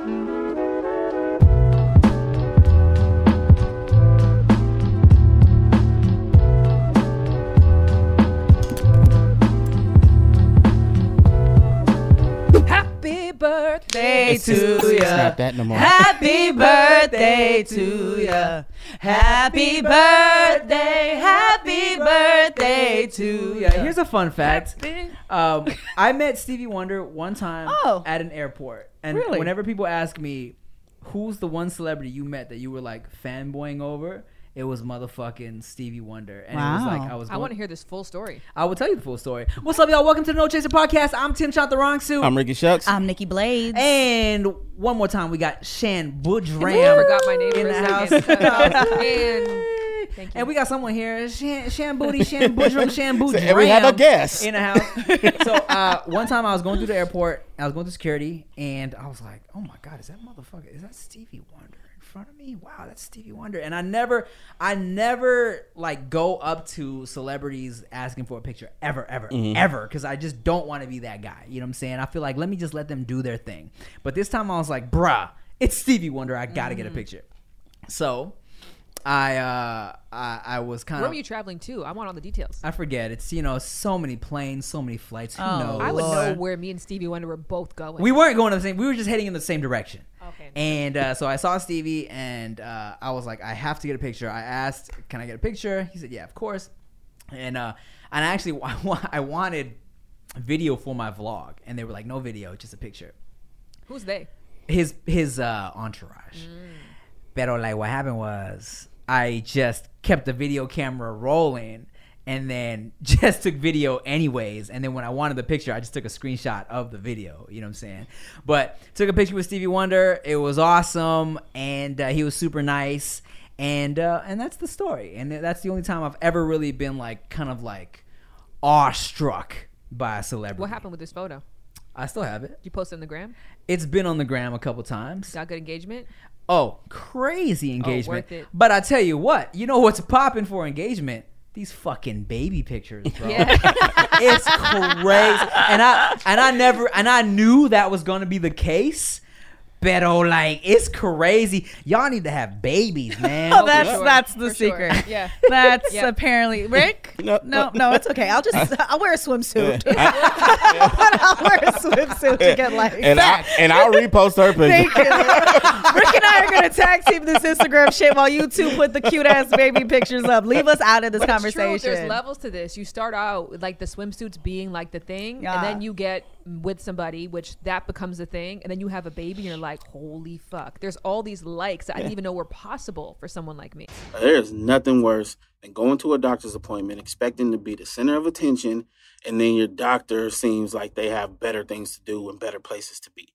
Happy birthday to ya. not that no more. Happy birthday to ya. Happy birthday. Happy birthday to ya. Here's a fun fact. Um, I met Stevie Wonder one time Oh. at an airport, and Really? whenever people ask me, "Who's the one celebrity you met that you were like fanboying over?" It was motherfucking Stevie Wonder, and it was like I was. I want to hear this full story. I will tell you the full story. What's up, y'all? Welcome to the No Chaser Podcast. I'm Tim Chantarangsu. I'm Ricky Shucks. I'm Nikki Blades. and one more time, we got Shan Boodram. I forgot my name in for the a house. second. and thank you. And we got someone here, Shan, Shan Booty, Shan Boodram, Shan Boodram. And we have a guest. in the house. so uh, one time I was going through the airport, I was going through security, and I was like, "Oh my god, is that motherfucker? Is that Stevie Wonder in front of me? Wow, that's Stevie Wonder." And I never, I never like go up to celebrities asking for a picture ever, ever, ever, because I just don't want to be that guy. You know what I'm saying? I feel like let me just let them do their thing. But this time I was like, "Bruh, it's Stevie Wonder. I gotta get a picture." So. I uh I, I was kind of. where were you traveling to? I want all the details. I forget. It's you know so many planes, so many flights. Who Oh, knows? I would know where me and Stevie Wonder were both going. We weren't going to the same. We were just heading in the same direction. Okay. And uh, so I saw Stevie, and uh, I was like, I have to get a picture. I asked, "Can I get a picture?" He said, "Yeah, of course." And uh, and I actually I I wanted video for my vlog, and they were like, "No video, just a picture." Who's they? his his uh, entourage. Mm. Pero like what happened was I just kept the video camera rolling and then just took video anyways. And then when I wanted the picture, I just took a screenshot of the video. You know what I'm saying? But took a picture with Stevie Wonder. It was awesome, and uh, he was super nice. And uh, and that's the story. And that's the only time I've ever really been like kind of like awestruck by a celebrity. What happened with this photo? I still have it. Did you post it on the gram? It's been on the gram a couple times. Got good engagement? Oh, crazy oh, engagement. worth it. But I tell you what, you know what's popping for engagement? These fucking baby pictures, bro. Yeah. it's crazy. And I and I never and I knew that was gonna be the case. But oh, like it's crazy. Y'all need to have babies, man. Oh, that's sure, that's the for sure. secret. Yeah. That's Yeah. apparently Rick. No, No, no. no, it's okay. I'll just I'll wear a swimsuit. I'll wear a swimsuit to get like. and I and I'll repost her picture. Thank you. Rick and I are gonna tag team this Instagram shit while you two put the cute ass baby pictures up. Leave us out of this But it's true, conversation. there's levels to this. You start out with like the swimsuits being like the thing, Yeah. and then you get with somebody, which that becomes a thing, and then you have a baby, and you're like, holy fuck. There's all these likes that I didn't even know were possible for someone like me. There's nothing worse than going to a doctor's appointment expecting to be the center of attention, and then your doctor seems like they have better things to do and better places to be.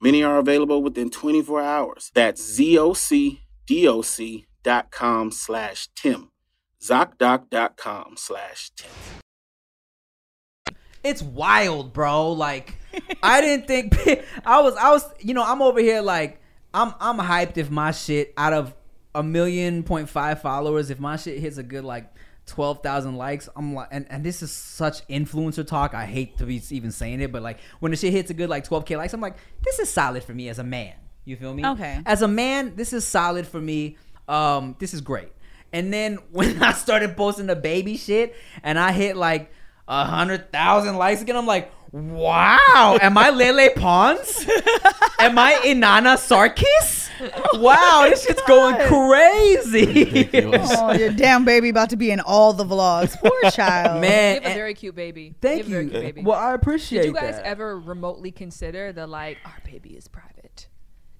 Many are available within 24 hours. That's ZocDoc.com slash Tim. ZocDoc.com slash Tim. it's wild, bro. Like I didn't think I was I was you know, I'm over here like I'm I'm hyped if my shit out of a million point five followers, if my shit hits a good like twelve thousand likes, I'm like and, and this is such influencer talk. I hate to be even saying it, but like when the shit hits a good like twelve K likes, I'm like, this is solid for me as a man. You feel me? Okay. As a man, this is solid for me. Um, this is great. And then when I started posting the baby shit and I hit like a hundred thousand likes again. I'm like, wow, am I Lele Pons? am I Inanna Sarkis? Wow, this shit's going crazy. Oh, your damn baby about to be in all the vlogs. Poor child. Man, You have a very cute baby. thank you. You. baby. Well, I appreciate it. Did you guys that. ever remotely consider the like our baby is private,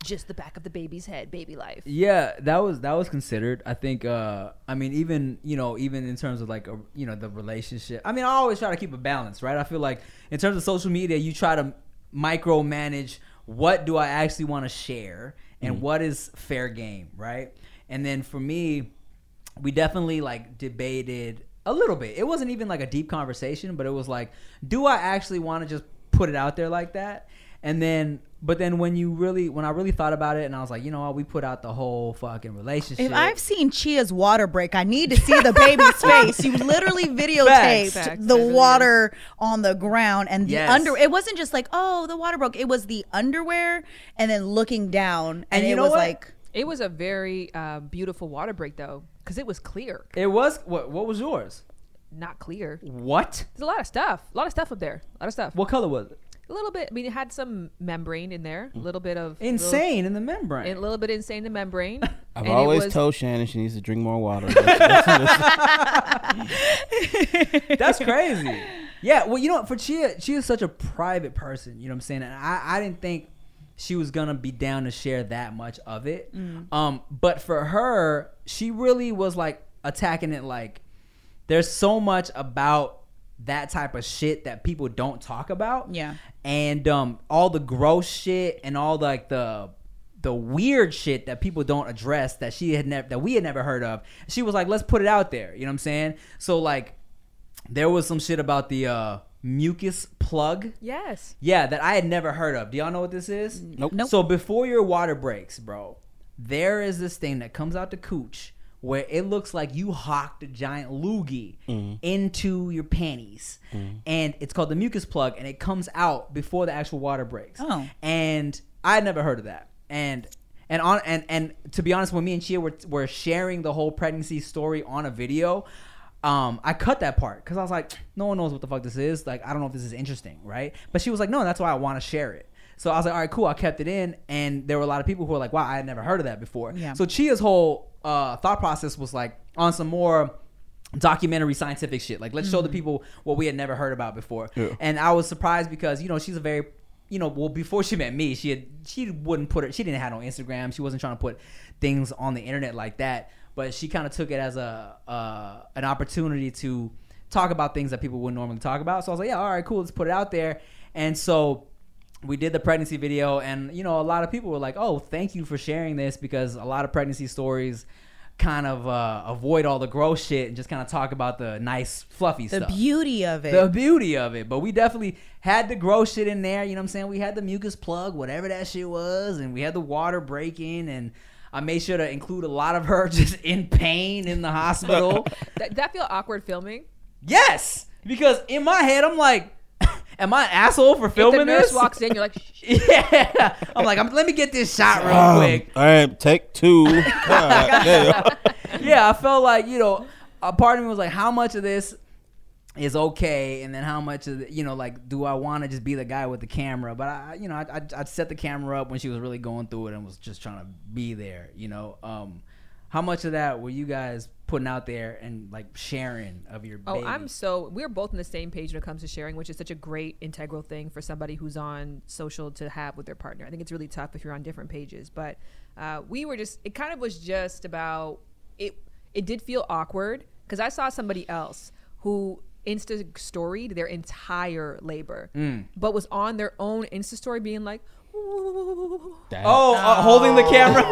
just the back of the baby's head, baby life? Yeah, that was that was considered. I think. uh I mean, even you know, even in terms of like a, you know the relationship. I mean, I always try to keep a balance, right? I feel like in terms of social media, you try to micromanage what do I actually want to share and what is fair game, right? And then for me, we definitely like debated a little bit. It wasn't even like a deep conversation, but it was like, do I actually want to just put it out there like that? And then, but then when you really, when I really thought about it, and I was like, you know what, we put out the whole fucking relationship. If I've seen Chia's water break, I need to see the baby's face. You literally videotaped Facts. Facts. the It really water on the ground and the Yes. under. It wasn't just like, oh, the water broke. It was the underwear and then looking down, and, And you it know was what? like, It was a very uh, beautiful water break though, because it was clear, it was what? What was yours? not clear. What? There's a lot of stuff, a lot of stuff up there, a lot of stuff. What color was it? A little bit. I mean, it had some membrane in there, a little bit of Insane in the membrane. a little bit insane in the membrane. I've and always was- told Shannon she needs to drink more water. That's- that's- That's crazy. Yeah, well, you know, for Chia, she is such a private person. You know what I'm saying? And I, I didn't think she was gonna be down to share that much of it. Um, but for her, she really was like attacking it. Like, there's so much about that type of shit that people don't talk about. Yeah. and um, all the gross shit and all like the the weird shit that people don't address that she had never that we had never heard of. She was like, let's put it out there. You know what I'm saying? So like, there was some shit about the uh, mucus plug. Yes. Yeah, that I had never heard of. Do y'all know what this is? Nope. Nope. So before your water breaks, bro, there is this thing that comes out the cooch where it looks like you hawked a giant loogie into your panties, and it's called the mucus plug, and it comes out before the actual water breaks. Oh. and I had never heard of that, and. And on and and to be honest, when me and Chia were, were sharing the whole pregnancy story on a video, um, I cut that part because I was like, no one knows what the fuck this is. Like, I don't know if this is interesting, right? But she was like, no, that's why I want to share it. So I was like, all right, cool. I kept it in, and there were a lot of people who were like, wow, I had never heard of that before. Yeah. So Chia's whole uh, thought process was like on some more documentary scientific shit. Like, let's show the people what we had never heard about before. Yeah. And I was surprised because you know she's a very you know, well, before she met me, she had she wouldn't put it. She didn't have no Instagram. She wasn't trying to put things on the internet like that. But she kind of took it as a uh, an opportunity to talk about things that people wouldn't normally talk about. So I was like, yeah, all right, cool, let's put it out there. And so we did the pregnancy video, and you know, a lot of people were like, oh, thank you for sharing this because a lot of pregnancy stories kind of uh, avoid all the gross shit and just kind of talk about the nice fluffy the stuff the beauty of it. the beauty of it. But we definitely had the gross shit in there. You know what I'm saying? We had the mucus plug, whatever that shit was, and we had the water breaking. And I made sure to include a lot of her just in pain in the hospital. That, that feel awkward filming. yes, because in my head I'm like, am I an asshole for filming if the nurse this? walks in, you're like, yeah, I'm like, I'm, let me get this shot real Um, quick. all right, take two. God yeah, I felt like you know, a part of me was like, how much of this is okay, and then how much of the, you know, like, do I want to just be the guy with the camera? But I, you know, I, I, I'd set the camera up when she was really going through it and was just trying to be there. You know, um, how much of that were you guys putting out there and like sharing of your? Oh, baby? I'm so we're both on the same page when it comes to sharing, which is such a great integral thing for somebody who's on social to have with their partner. I think it's really tough if you're on different pages, but uh, we were just it kind of was just about it. It did feel awkward because I saw somebody else who insta storied their entire labor, Mm. but was on their own insta story being like. Damn. Oh, uh, holding the camera.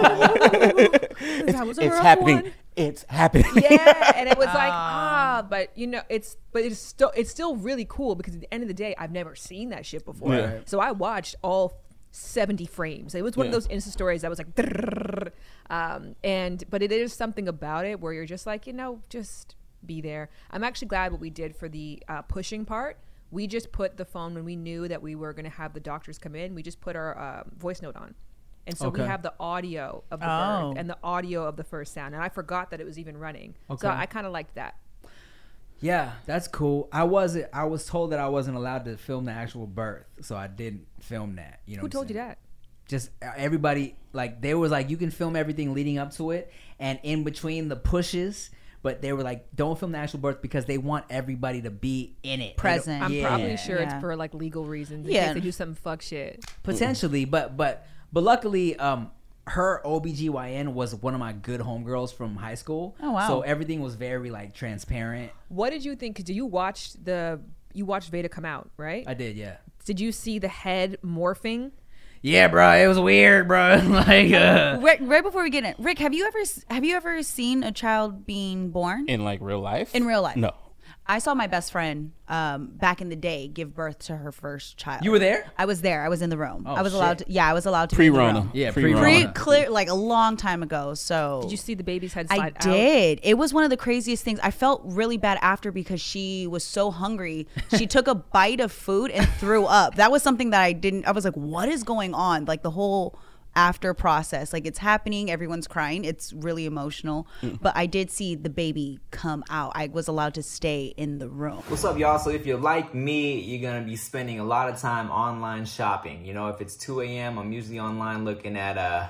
That was it's happening. one. It's happening. yeah and it was like ah but you know it's but it's still it's still really cool because at the end of the day i've never seen that shit before Yeah. so i watched all 70 frames it was one of those insta stories that was like um and but it is something about it where you're just like you know just be there i'm actually glad what we did for the uh, pushing part we just put the phone when we knew that we were going to have the doctors come in we just put our um, voice note on and so we have the audio of the Oh. birth and the audio of the first sound and i forgot that it was even running Okay. so i kind of liked that Yeah, that's cool. I wasn't. I was told that I wasn't allowed to film the actual birth, so I didn't film that. You know, Who what I'm told you that? Just uh, everybody like they was like you can film everything leading up to it, and in between the pushes. But they were like, don't film the actual birth because they want everybody to be in it, Present. I'm Yeah. probably sure Yeah. it's for like legal reasons. In Yeah. case they do some fuck shit. potentially but but but luckily um her OBGYN was one of my good homegirls from high school. Oh, wow. So everything was very like transparent. What did you think? Because you watch the you watched Veda come out, right? I did, yeah. did you see the head morphing? Yeah, bro, it was weird, bro. like uh Rick, right before we get in, Rick, have you ever have you ever seen a child being born In like real life? in real life? No. I saw my best friend um, back in the day give birth to her first child. You were there? I was there. I was in the room. Oh, I was allowed. To, yeah, I was allowed to be in the Pre-Rona. room. Yeah, Pre-Rona. Pre clear like a long time ago. So Did you see the baby's head I slide out? did. It was one of the craziest things. I felt really bad after because she was so hungry. She took a bite of food and threw up. That was something that I didn't. I was like, "What is going on?" Like the whole after process. Like it's happening. Everyone's crying. It's really emotional. But I did see the baby come out. I was allowed to stay in the room. What's up, y'all? So, if you're like me, you're gonna be spending a lot of time online shopping. You know, if it's 2 a.m., I'm usually online looking at, uh,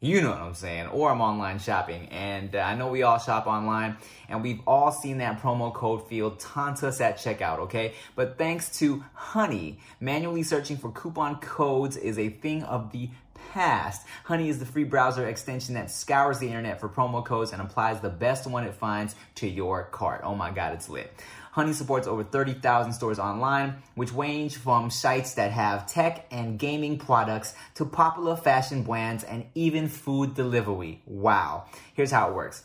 you know what I'm saying, or I'm online shopping. And uh, I know we all shop online, and we've all seen that promo code field taunt us at checkout, okay? But thanks to Honey, manually searching for coupon codes is a thing of the past. Honey is the free browser extension that scours the internet for promo codes and applies the best one it finds to your cart. Oh my god, it's lit. Honey supports over 30,000 stores online, which range from sites that have tech and gaming products to popular fashion brands and even food delivery. Wow. Here's how it works.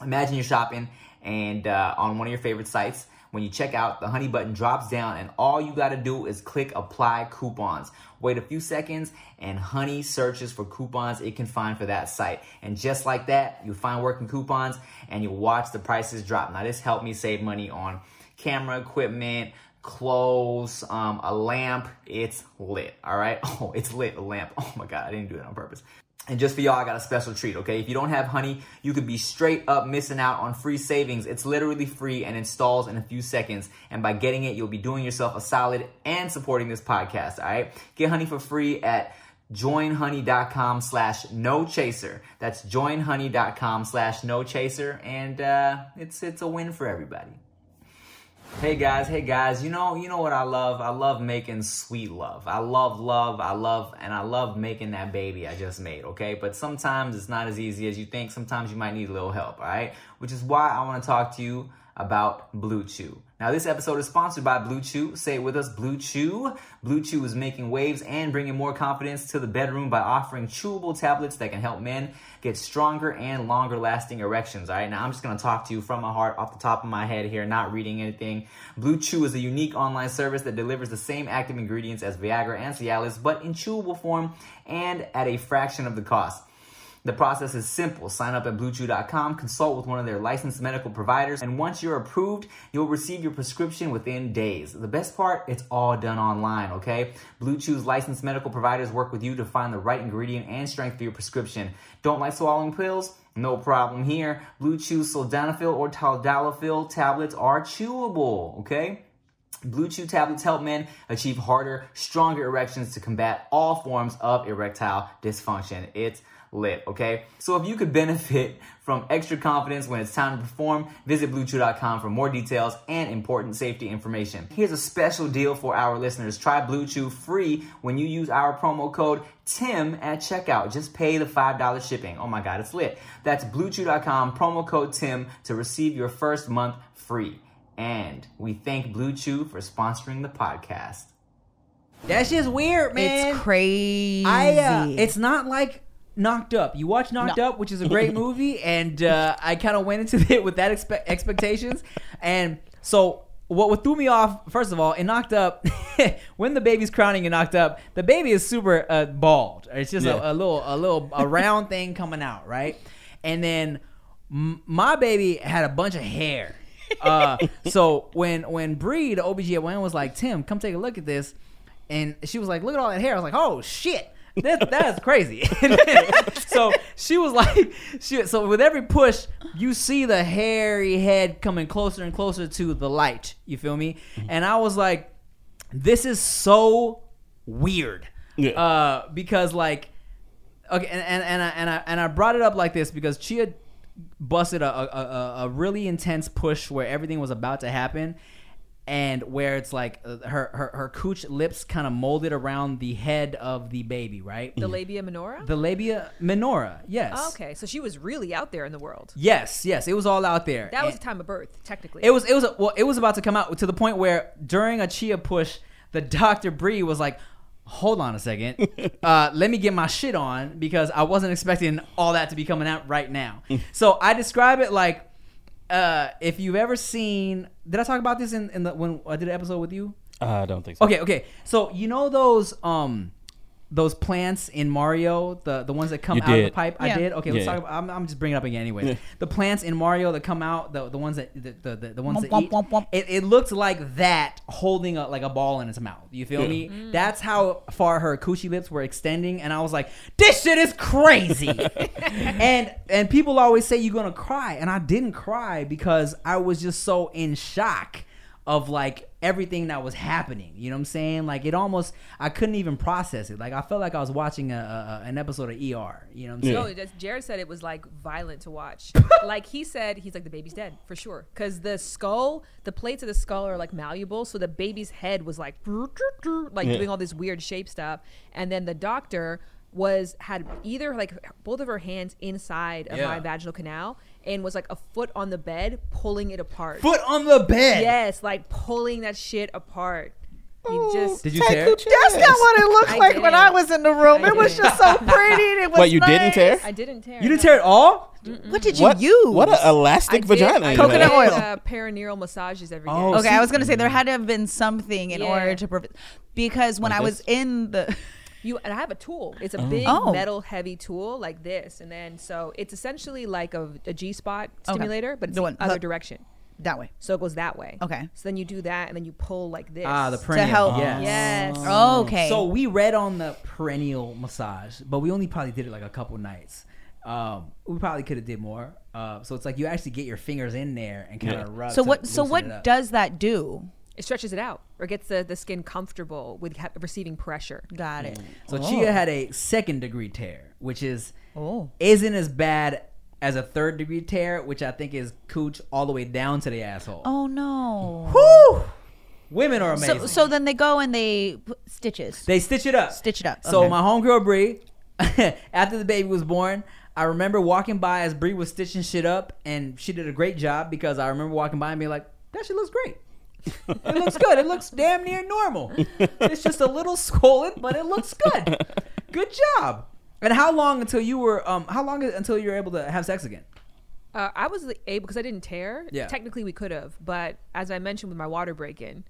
Imagine you're shopping and uh, on one of your favorite sites. When you check out, the honey button drops down, and all you got to do is click apply coupons. Wait a few seconds, and honey searches for coupons it can find for that site. And just like that, you find working coupons and you watch the prices drop. Now, this helped me save money on camera equipment, clothes, um, a lamp. It's lit, all right? Oh, it's lit, a lamp. Oh my God, I didn't do that on purpose. And just for y'all, I got a special treat, okay? If you don't have honey, you could be straight up missing out on free savings. It's literally free and installs in a few seconds. And by getting it, you'll be doing yourself a solid and supporting this podcast, all right? Get honey for free at joinhoney.com slash no chaser. That's joinhoney.com slash no chaser. And uh, it's, it's a win for everybody. Hey guys, hey guys, you know, you know what I love? I love making sweet love. I love love, I love, and I love making that baby I just made, okay? But sometimes it's not as easy as you think. Sometimes you might need a little help, all right? Which is why I want to talk to you about Blue Chew. Now, this episode is sponsored by Blue Chew. Say it with us, Blue Chew. Blue Chew is making waves and bringing more confidence to the bedroom by offering chewable tablets that can help men get stronger and longer lasting erections. All right, now I'm just gonna talk to you from my heart, off the top of my head here, not reading anything. Blue Chew is a unique online service that delivers the same active ingredients as Viagra and Cialis, but in chewable form and at a fraction of the cost. The process is simple. Sign up at bluechew.com, consult with one of their licensed medical providers, and once you're approved, you'll receive your prescription within days. The best part, it's all done online, okay? Blue Chew's licensed medical providers work with you to find the right ingredient and strength for your prescription. Don't like swallowing pills? No problem here. Blue Chew's sildenafil or tadalafil tablets are chewable, okay? Blue Chew tablets help men achieve harder, stronger erections to combat all forms of erectile dysfunction. It's lit, okay? So if you could benefit from extra confidence when it's time to perform, visit bluechew.com for more details and important safety information. Here's a special deal for our listeners. Try Blue Chew free when you use our promo code TIM at checkout. Just pay the $5 shipping. Oh my god, it's lit. That's bluechew.com promo code TIM to receive your first month free. And we thank Blue Chew for sponsoring the podcast. That's just weird, man. It's crazy. I uh, it's not like Knocked Up. You watch Knocked No. Up, which is a great movie, and uh, I kind of went into it with that expe- expectations, and so. What, what threw me off, first of all, in Knocked Up, when the baby's crowning in Knocked Up, the baby is super uh, bald. It's just Yeah. a, a little, a little, a round thing coming out, right? And then m- my baby had a bunch of hair. Uh, so when when Bree, the OBGYN, was like, Tim, come take a look at this, and she was like, look at all that hair. I was like, oh shit. That, that's crazy. so she was like, she. So with every push, you see the hairy head coming closer and closer to the light. You feel me? And I was like, this is so weird. Yeah. Uh, because like, okay, and and and I, and I and I brought it up like this because Chia busted a, a, a, a really intense push where everything was about to happen and where it's like uh, her her, her cooch lips kind of molded around the head of the baby right? The labia minora. the labia minora yes. Oh, okay, so she was really out there in the world. yes yes it was all out there. That was And the time of birth, technically. it was it was a, well it was about to come out to the point where during a chia push the doctor Bree was like hold on a second. Uh, let me get my shit on because I wasn't expecting all that to be coming out right now. So I describe it like uh, if you've ever seen did I talk about this in, in the when I did an episode with you I don't think so. Okay, okay. So you know those um those plants in Mario, the the ones that come You out of the did. pipe. I Yeah. did. Okay, let's Yeah. talk about. I'm, I'm just bringing it up again, anyway. Yeah. The plants in Mario that come out, the the ones that the the, the, the ones Womp, that womp, eat. womp, womp. It, it looked like that holding a, like a ball in its mouth. You feel Yeah. me? Mm. That's how far her coochie lips were extending, and I was like, this shit is crazy. and and people always say you're gonna cry, and I didn't cry because I was just so in shock of like everything that was happening. You know what I'm saying? Like it almost I couldn't even process it. Like I felt like I was watching a, a, a- an episode of ER. You know what I'm saying? No, it just- Jared said it was like violent to watch. like he said, he's like the baby's dead for sure because the skull, the plates of the skull are like malleable, so the baby's head was like like Yeah. doing all this weird shape stuff, and then the doctor was had either like both of her hands inside of my vaginal canal and was like a foot on the bed pulling it apart. Foot on the bed. Yes, like pulling that shit apart. He just Did you tear? That's not what it looked I like when didn't. I was in the room. I it was didn't. just so pretty. and It was What you didn't tear? I didn't tear. You didn't no. tear it all? What did you What? use? What an elastic did- vagina. I you Coconut have. oil. did, Uh, perineal massages every day. Oh, Okay, see- I was gonna say there had to have been something in Yeah. order to prevent because when Like I was this? in the You and I have a tool. It's a big Oh. metal heavy tool like this, and then so it's essentially like a, a G spot stimulator, but it's The the one- other the- direction. that way. So it goes that way. Okay. So then you do that, and then you pull like this. Ah, the perineal. To help. Yes. Yes. Okay. So we read on the perineal massage, but we only probably did it like a couple nights. Um, we probably could have did more. Uh, so it's like you actually get your fingers in there and kind of Yeah. rub. so what? So what does that do? It stretches it out or gets the, the skin comfortable with ha- receiving pressure. Got it. Mm. So Oh. Chia had a second degree tear, which is Oh. isn't as bad as a third degree tear, which I think is cooch all the way down to the asshole. Oh no. Whew! Women are amazing. So so then they go and they put stitches. they stitch it up. Stitch it up. So Okay. my homegirl Bree, after the baby was born, I remember walking by as Bree was stitching shit up, and she did a great job because I remember walking by and being like, "That shit looks great. It looks good. It looks damn near normal. It's just a little swollen, but it looks good. Good job." And how long until you were um how long until you were able to have sex again? Uh, I was able because I didn't tear. Yeah. Technically, we could have, but as I mentioned with my water break in,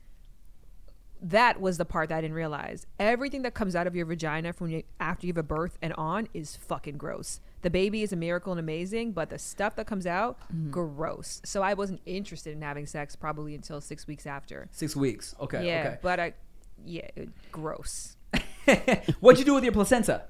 that was the part that I didn't realize. Everything that comes out of your vagina from you, after you have a birth and on is fucking gross. The baby is a miracle and amazing, but the stuff that comes out, mm-hmm. gross. So I wasn't interested in having sex probably until six weeks after. Six weeks. Okay. yeah, but I, yeah, it- gross. What'd you do with your placenta?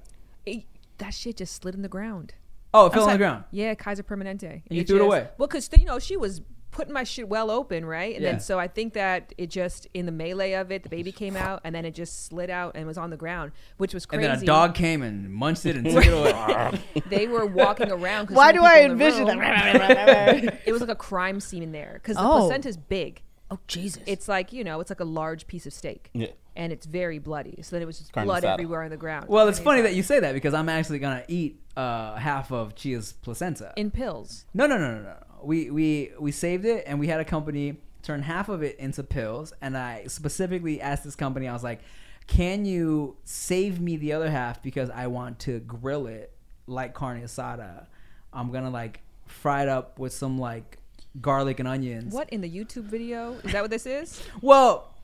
It- that shit just slid in the ground. Oh, it fell on the ground. Yeah, Kaiser Permanente. you threw it away? Well, because you know she was putting my shit well open, right? And Yeah. then so I think that it just in the melee of it, the baby came out, and then it just slid out and was on the ground, which was crazy. And then a dog came and munched it and took it away. They were walking around. Why do I people in the envision room- that? It was like a crime scene in there because the placenta is big. oh Jesus. It's like you know, it's like a large piece of steak. Yeah. And it's very bloody. So then it was just Carne blood asada. everywhere on the ground. Well, it's funny that you say that because I'm actually gonna eat uh, half of Chia's placenta. in pills. no, no, no, no, no. We we we saved it, and we had a company turn half of it into pills. And I specifically asked this company, I was like, "Can you save me the other half because I want to grill it like carne asada? I'm gonna like fry it up with some like garlic and onions. What in the YouTube video? Is that what this is? Well,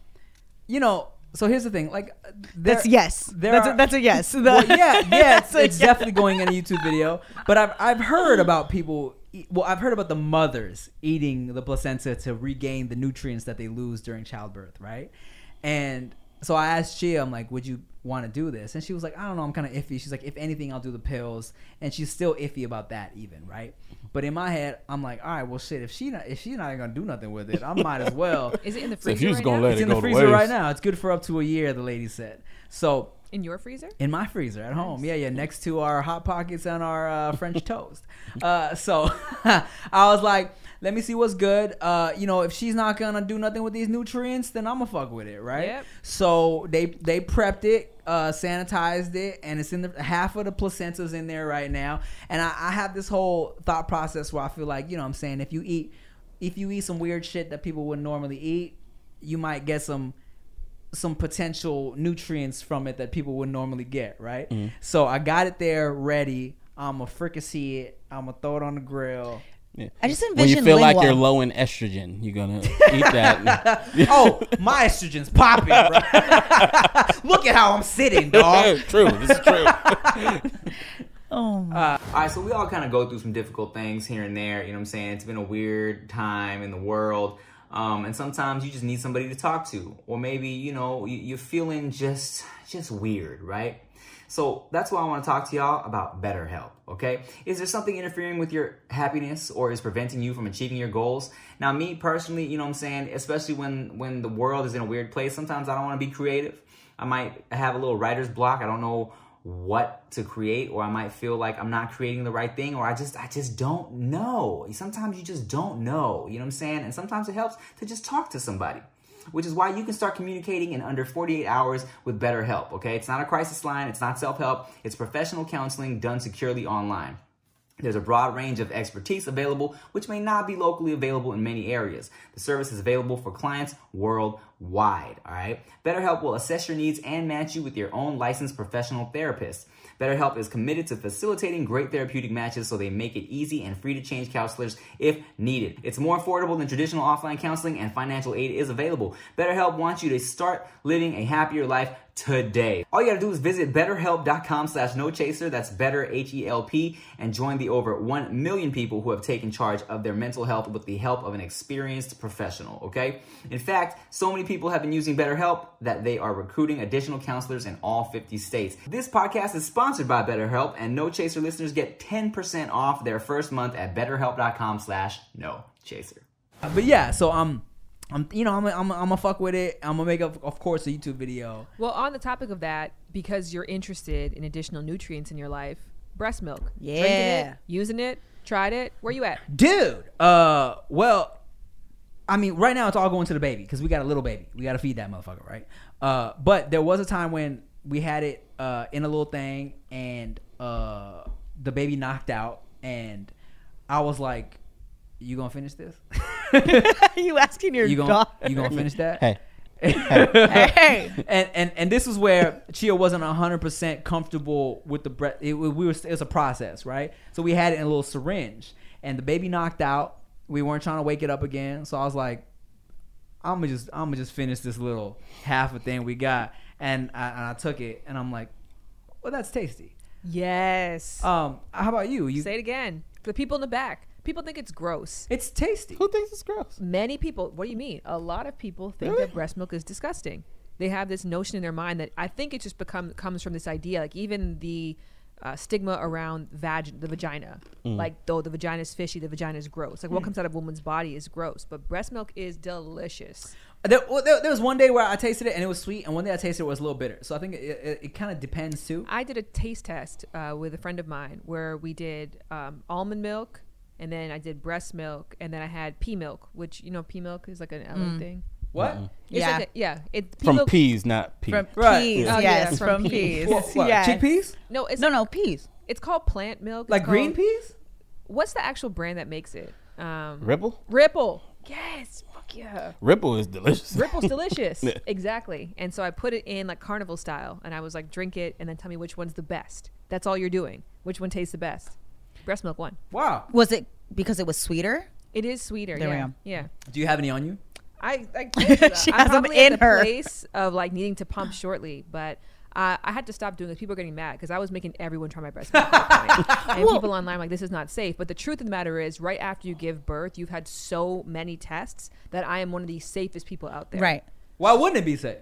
you know." So here's the thing, like there- That's yes. there That's are- a, that's a yes. well, yeah, yeah, it's, it's yes. definitely going in a YouTube video. But I've I've heard about people. Well, I've heard about the mothers eating the placenta to regain the nutrients that they lose during childbirth, right? And so I asked Chia, I'm like, would you want to do this? And she was like, I don't know, I'm kind of iffy. She's like, if anything, I'll do the pills. And she's still iffy about that, even right. But in my head, I'm like, all right, well, shit. If she not, if she's not gonna do nothing with it, I might as well. Is it in the So freezer if you right gonna now? let it's it in go the to freezer right now. It's good for up to a year, the lady said. So in your freezer? in my freezer at home. Yeah, yeah, next to our hot pockets and our uh, French toast. Uh, so I was like, let me see what's good. Uh, you know, if she's not gonna do nothing with these nutrients, then I'm gonna fuck with it, right? Yep. So they they prepped it, uh, sanitized it, and it's in the half of the placenta's in there right now. And I, I have this whole thought process where I feel like, you know, what I'm saying if you eat if you eat some weird shit that people wouldn't normally eat, you might get some some potential nutrients from it that people would normally get, right? Mm-hmm. So I got it there ready. I'm gonna fricassee it. I'm gonna throw it on the grill. Yeah. I just When you envision feel like you're low in estrogen, you're gonna eat that. oh, my estrogen's popping, bro. Look at how I'm sitting, dog. true. This is true. Oh, All right, so we all kind of go through some difficult things here and there. You know what I'm saying? It's been a weird time in the world. Um, and sometimes you just need somebody to talk to, or maybe you know you're feeling just just weird, right? So that's why I want to talk to y'all about BetterHelp. Okay, is there something interfering with your happiness or is preventing you from achieving your goals? Now, me personally, you know what I'm saying, especially when when the world is in a weird place, sometimes I don't want to be creative. I might have a little writer's block. I don't know what to create or I might feel like I'm not creating the right thing or I just I just don't know. Sometimes you just don't know, you know what I'm saying? And sometimes it helps to just talk to somebody. Which is why you can start communicating in under 48 hours with BetterHelp, okay? It's not a crisis line, it's not self-help, it's professional counseling done securely online. There's a broad range of expertise available, which may not be locally available in many areas. The service is available for clients worldwide. All right. BetterHelp will assess your needs and match you with your own licensed professional therapist. BetterHelp is committed to facilitating great therapeutic matches so they make it easy and free to change counselors if needed. It's more affordable than traditional offline counseling and financial aid is available. BetterHelp wants you to start living a happier life today. All you gotta do is visit betterhelp.com slash no chaser. That's better H E L P and join the over 1 million people who have taken charge of their mental health with the help of an experienced professional. Okay. In fact, so many people have been using BetterHelp that they are recruiting additional counselors in all 50 states. This podcast is sponsored by BetterHelp and no chaser listeners get 10% off their first month at betterhelp.com slash no chaser. Uh, but yeah, so I'm, I'm, you know, I'm, I'm, I'm gonna fuck with it. I'm gonna make up, of course, a YouTube video. Well, on the topic of that, because you're interested in additional nutrients in your life, breast milk. Drinking Yeah. it, using it, tried it. Where you at? dude uh well i mean right now it's all going to the baby because we got a little baby we got to feed that motherfucker right uh but there was a time when we had it uh in a little thing and uh the baby knocked out and i was like you gonna finish this you asking your you gonna dog? you gonna finish that Hey, Hey, and and and this was where Chia wasn't hundred percent comfortable with the breath. It, we were it was a process, right? So we had it in a little syringe, and the baby knocked out. We weren't trying to wake it up again, so I was like, "I'm gonna just I'm gonna just finish this little half a thing we got," and I, and I took it, and I'm like, "Well, that's tasty." Yes. Um, how about you? You Say it again. For the people in the back, people think it's gross. it's tasty. who thinks it's gross? Many people, what do you mean? A lot of people think Really? that breast milk is disgusting. They have this notion in their mind that I think it just become comes from this idea, like even the uh, stigma around vag- the vagina, like though the vagina is fishy, the vagina is gross. Like what comes out of a woman's body is gross, but breast milk is delicious. There, well, there, there was one day where I tasted it and it was sweet, and one day I tasted it was a little bitter. So I think it, it, it kind of depends too. I did a taste test uh, with a friend of mine where we did um, almond milk, and then I did breast milk, and then I had pea milk, which you know pea milk is like an LA thing. What? It's Yeah. like a, yeah. It pea From milk, peas, not peas. from Right. peas, Oh, yeah, yes, from from peas. peas. What, what, yes. Chickpeas? No, it's no, no, peas. It's called plant milk. It's Like green peas? What's the actual brand that makes it? Um, Ripple? Ripple. Yes. Fuck yeah. Ripple is delicious. Ripple's delicious. Yeah. Exactly. And so I put it in like carnival style, and I was like, drink it, and then tell me which one's the best. That's all you're doing. Which one tastes the best? Breast milk one. Wow. Was it because it was sweeter? It is sweeter. There we yeah. go. Yeah. Do you have any on you? I, I told you. She I'm has 'em probably at in the her. place of like needing to pump shortly, but uh, I had to stop doing this. People are getting mad because I was making everyone try my breast milk. at that and people online were like this is not safe. But the truth of the matter is, right after you give birth, you've had so many tests that I am one of the safest people out there. Right. Why wouldn't it be safe?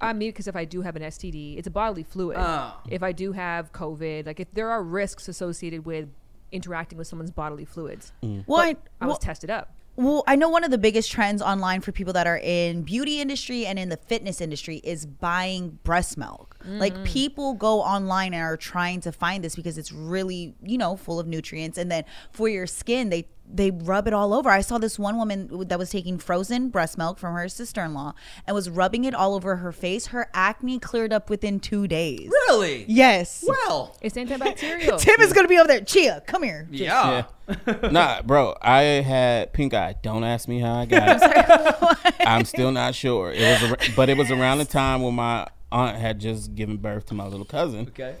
I mean, because if I do have an STD, it's a bodily fluid. Oh. If I do have COVID, like if there are risks associated with interacting with someone's bodily fluids, mm. Well, I, I was well, tested up. well, I know one of the biggest trends online for people that are in beauty industry and in the fitness industry is buying breast milk. Like mm. people go online and are trying to find this because it's really, you know, full of nutrients. And then for your skin, they they rub it all over. I saw this one woman that was taking frozen breast milk from her sister-in-law and was rubbing it all over her face. Her acne cleared up within two days. Really? Yes. Well, It's antibacterial. Tim is gonna be over there. Chia, come here. yeah. nah, bro. I had pink eye. Don't ask me how I got it. I'm still not sure. It was, ar- but it was around the time when my aunt had just given birth to my little cousin. Okay.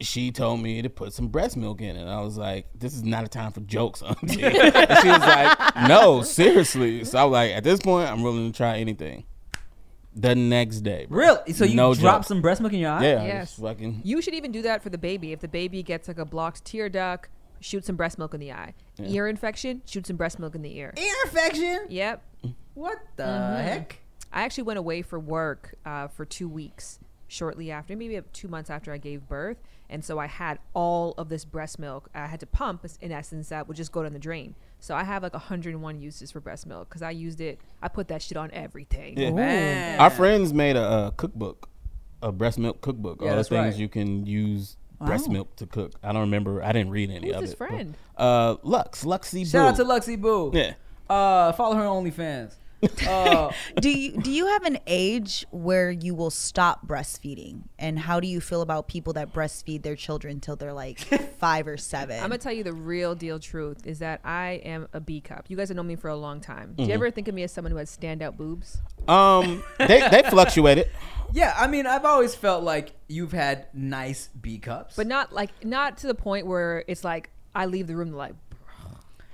She told me to put some breast milk in it. I was like, "This is not a time for jokes, auntie." and she was like, "No, seriously." So I was like, "At this point, I'm willing to try anything." The next day, bro. Really? So you No dropped joke. some breast milk in your eye? Yeah, Yes. fucking. You should even do that for the baby. If the baby gets like a blocked tear duct, shoot some breast milk in the eye. Ear infection, shoot some breast milk in the ear. Ear infection? Yep. What the Mm-hmm. heck? I actually went away for work uh, for two weeks shortly after, maybe two months after I gave birth. And so I had all of this breast milk. I had to pump, in essence, that would just go down the drain. So I have like 101 uses for breast milk because I used it. I put that shit on everything. Yeah. Man. Our friends made a, uh cookbook, a breast milk cookbook. Yeah, all the things right. you can use breast Wow. milk to cook. I don't remember. I didn't read any Who's of his it. but- friend? Uh, Lux, Luxy. Shout out Boo. to Luxy Boo. Yeah. Uh, follow her on OnlyFans. Uh, do you do you have an age where you will stop breastfeeding and how do you feel about people that breastfeed their children till they're like five or seven I'm gonna tell you the real deal truth is that I am a B cup. You guys have known me for a long time. Do you ever think of me as someone who has standout boobs? Um, they they fluctuated. yeah, I mean, I've always felt like you've had nice B cups. But not like not to the point where it's like I leave the room like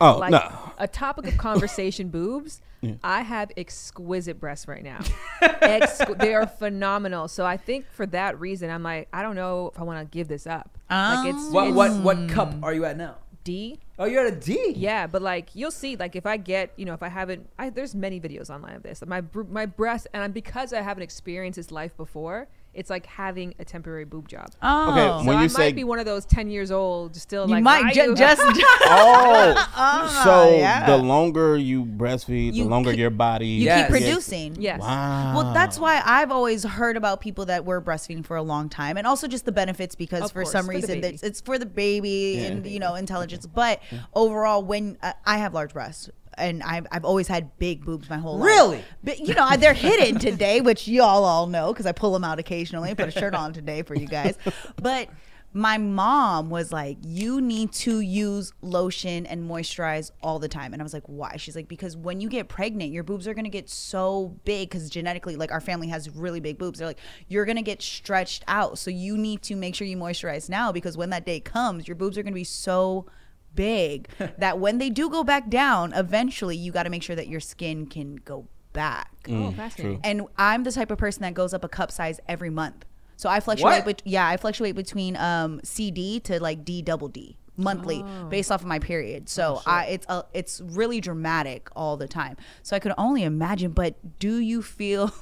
Oh like no. a topic of conversation boobs. I have exquisite breasts right now. Exqu- they are phenomenal. So I think for that reason, I'm like, I don't know if I want to give this up. Like it's, what it's what what cup are you at now? D. Oh, you're at a D. Yeah, but like you'll see, like if I get, you know, if I haven't, I, there's many videos online of this. My my breast, and I'm, because I haven't experienced this life before, it's like having a temporary boob job. oh Okay, So when I you might say be one of those ten years old, still you like might "Why ju- you-" just Oh, so yeah. the longer you breastfeed, You the longer keep- your body. you Yes. keep producing yes. Wow. well that's why i've always heard about people that were breastfeeding for a long time and also just the benefits because Of for course, some for reason it's, it's for the baby Yeah. and you know intelligence but overall when uh, i have large breasts and I've, I've always had big boobs my whole life. Really? But, you know, they're hidden today, which y'all all know because I pull them out occasionally. Put a shirt on today for you guys. But my mom was like, you need to use lotion and moisturize all the time. And I was like, why? She's like, because when you get pregnant, your boobs are going to get so big because genetically, like our family has really big boobs. They're like, you're going to get stretched out. So you need to make sure you moisturize now because when that day comes, your boobs are going to be so big that when they do go back down, eventually you got to make sure that your skin can go back. Oh, fascinating. And I'm the type of person that goes up a cup size every month. So I fluctuate What? bet- yeah, I fluctuate between um CD to like D double D monthly based off of my period. So I it's a, it's really dramatic all the time. So I could only imagine, but do you feel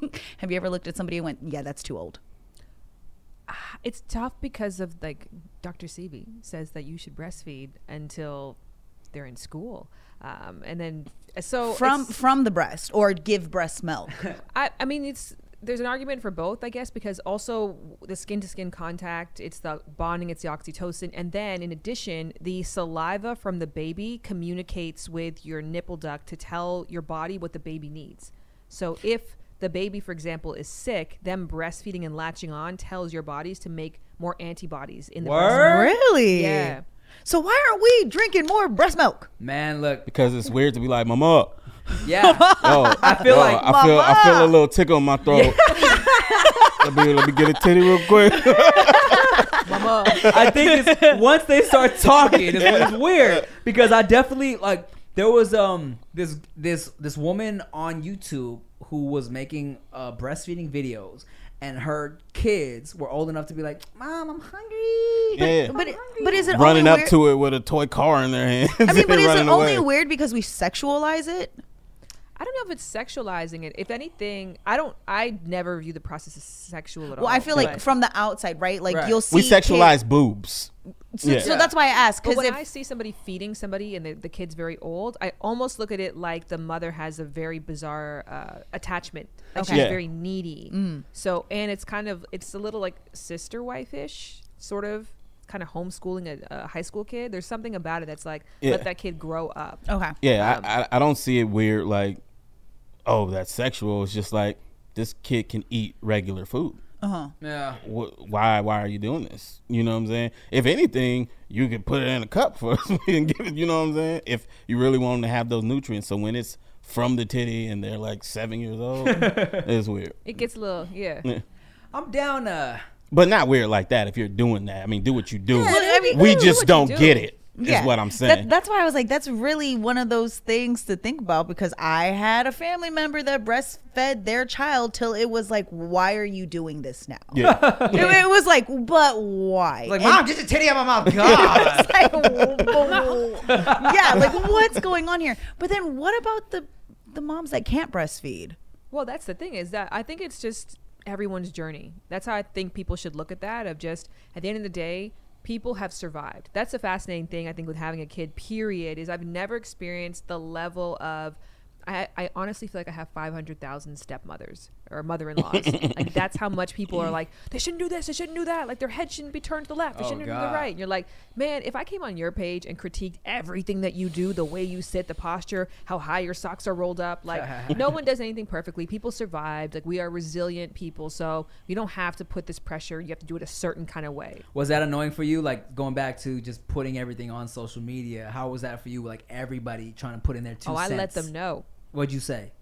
Have you ever looked at somebody and went, "Yeah, that's too old." it's tough because of like Dr. Seavey says that you should breastfeed until they're in school, um, and then so From from the breast or give breast milk. I, I mean, it's there's an argument for both, I guess, because also the skin to skin contact, it's the bonding, it's the oxytocin, and then in addition, the saliva from the baby communicates with your nipple duct to tell your body what the baby needs. So if the baby, for example, is sick, them breastfeeding and latching on tells your bodies to make more antibodies in the breast. Word? really? Yeah. So why aren't we drinking more breast milk? Man, look. because it's weird to be like, "Mama." Yeah. Oh, I feel yo, like- I feel I feel a little tickle in my throat. let me let me get a titty real quick. Mama. I think it's once they start talking, it's, it's weird because I definitely like there was um this this this woman on YouTube who was making uh, breastfeeding videos, and her kids were old enough to be like, "Mom, I'm hungry." Yeah. But it, but is it running only up weird? to it with a toy car in their hands. I mean, but is it running only away. weird because we sexualize it? I don't know if it's sexualizing it. If anything, I don't. I never view the process as sexual at all. Well, I feel like from the outside, right? Like Right. you'll see we kid- sexualize boobs. So, Yeah. so that's why I ask. Because when if I see somebody feeding somebody and the, the kid's very old, I almost look at it like the mother has a very bizarre uh, attachment. Like Okay. she's Yeah. very needy. So and it's kind of it's a little like sister wife ish sort of kind of homeschooling a, a high school kid. There's something about it that's like Yeah. let that kid grow up. okay, Yeah, Um, I, I I don't see it weird like, oh, that's sexual. It's just like this kid can eat regular food. Uh-huh. Yeah. Why why are you doing this? You know what I'm saying? If anything, you could put it in a cup for us and give it. You know what I'm saying? If you really want them to have those nutrients, so when it's from the titty and they're like seven years old, it's weird. It gets a little yeah. Yeah. I'm down. Uh, But not weird like that. If you're doing that, I mean, do what you do. I mean, we do just what you don't do. get it. Is what I'm saying. That, that's why I was like, that's really one of those things to think about because I had a family member that breastfed their child till it was like, why are you doing this now? yeah. It, it was like, but why? like, And mom, just a titty out my mouth. God. like, whoa. yeah, like what's going on here? But then what about the the moms that can't breastfeed? Well, that's the thing is that I think it's just everyone's journey. That's how I think people should look at that. Of just at the end of the day, people have survived. That's a fascinating thing I think with having a kid. Period. Is I've never experienced the level of. I, I honestly feel like I have 500,000 stepmothers or mother-in-laws. like that's how much people are like, they shouldn't do this, they shouldn't do that. Like their head shouldn't be turned to the left, they Oh, shouldn't do the right. And you're like, man, if I came on your page and critiqued everything that you do, the way you sit, the posture, how high your socks are rolled up, like no one does anything perfectly. People survived. Like we are resilient people, so you don't have to put this pressure. You have to do it a certain kind of way. Was that annoying for you? Like going back to just putting everything on social media. How was that for you? Like everybody trying to put in their two. I cents. I let them know. What'd you say?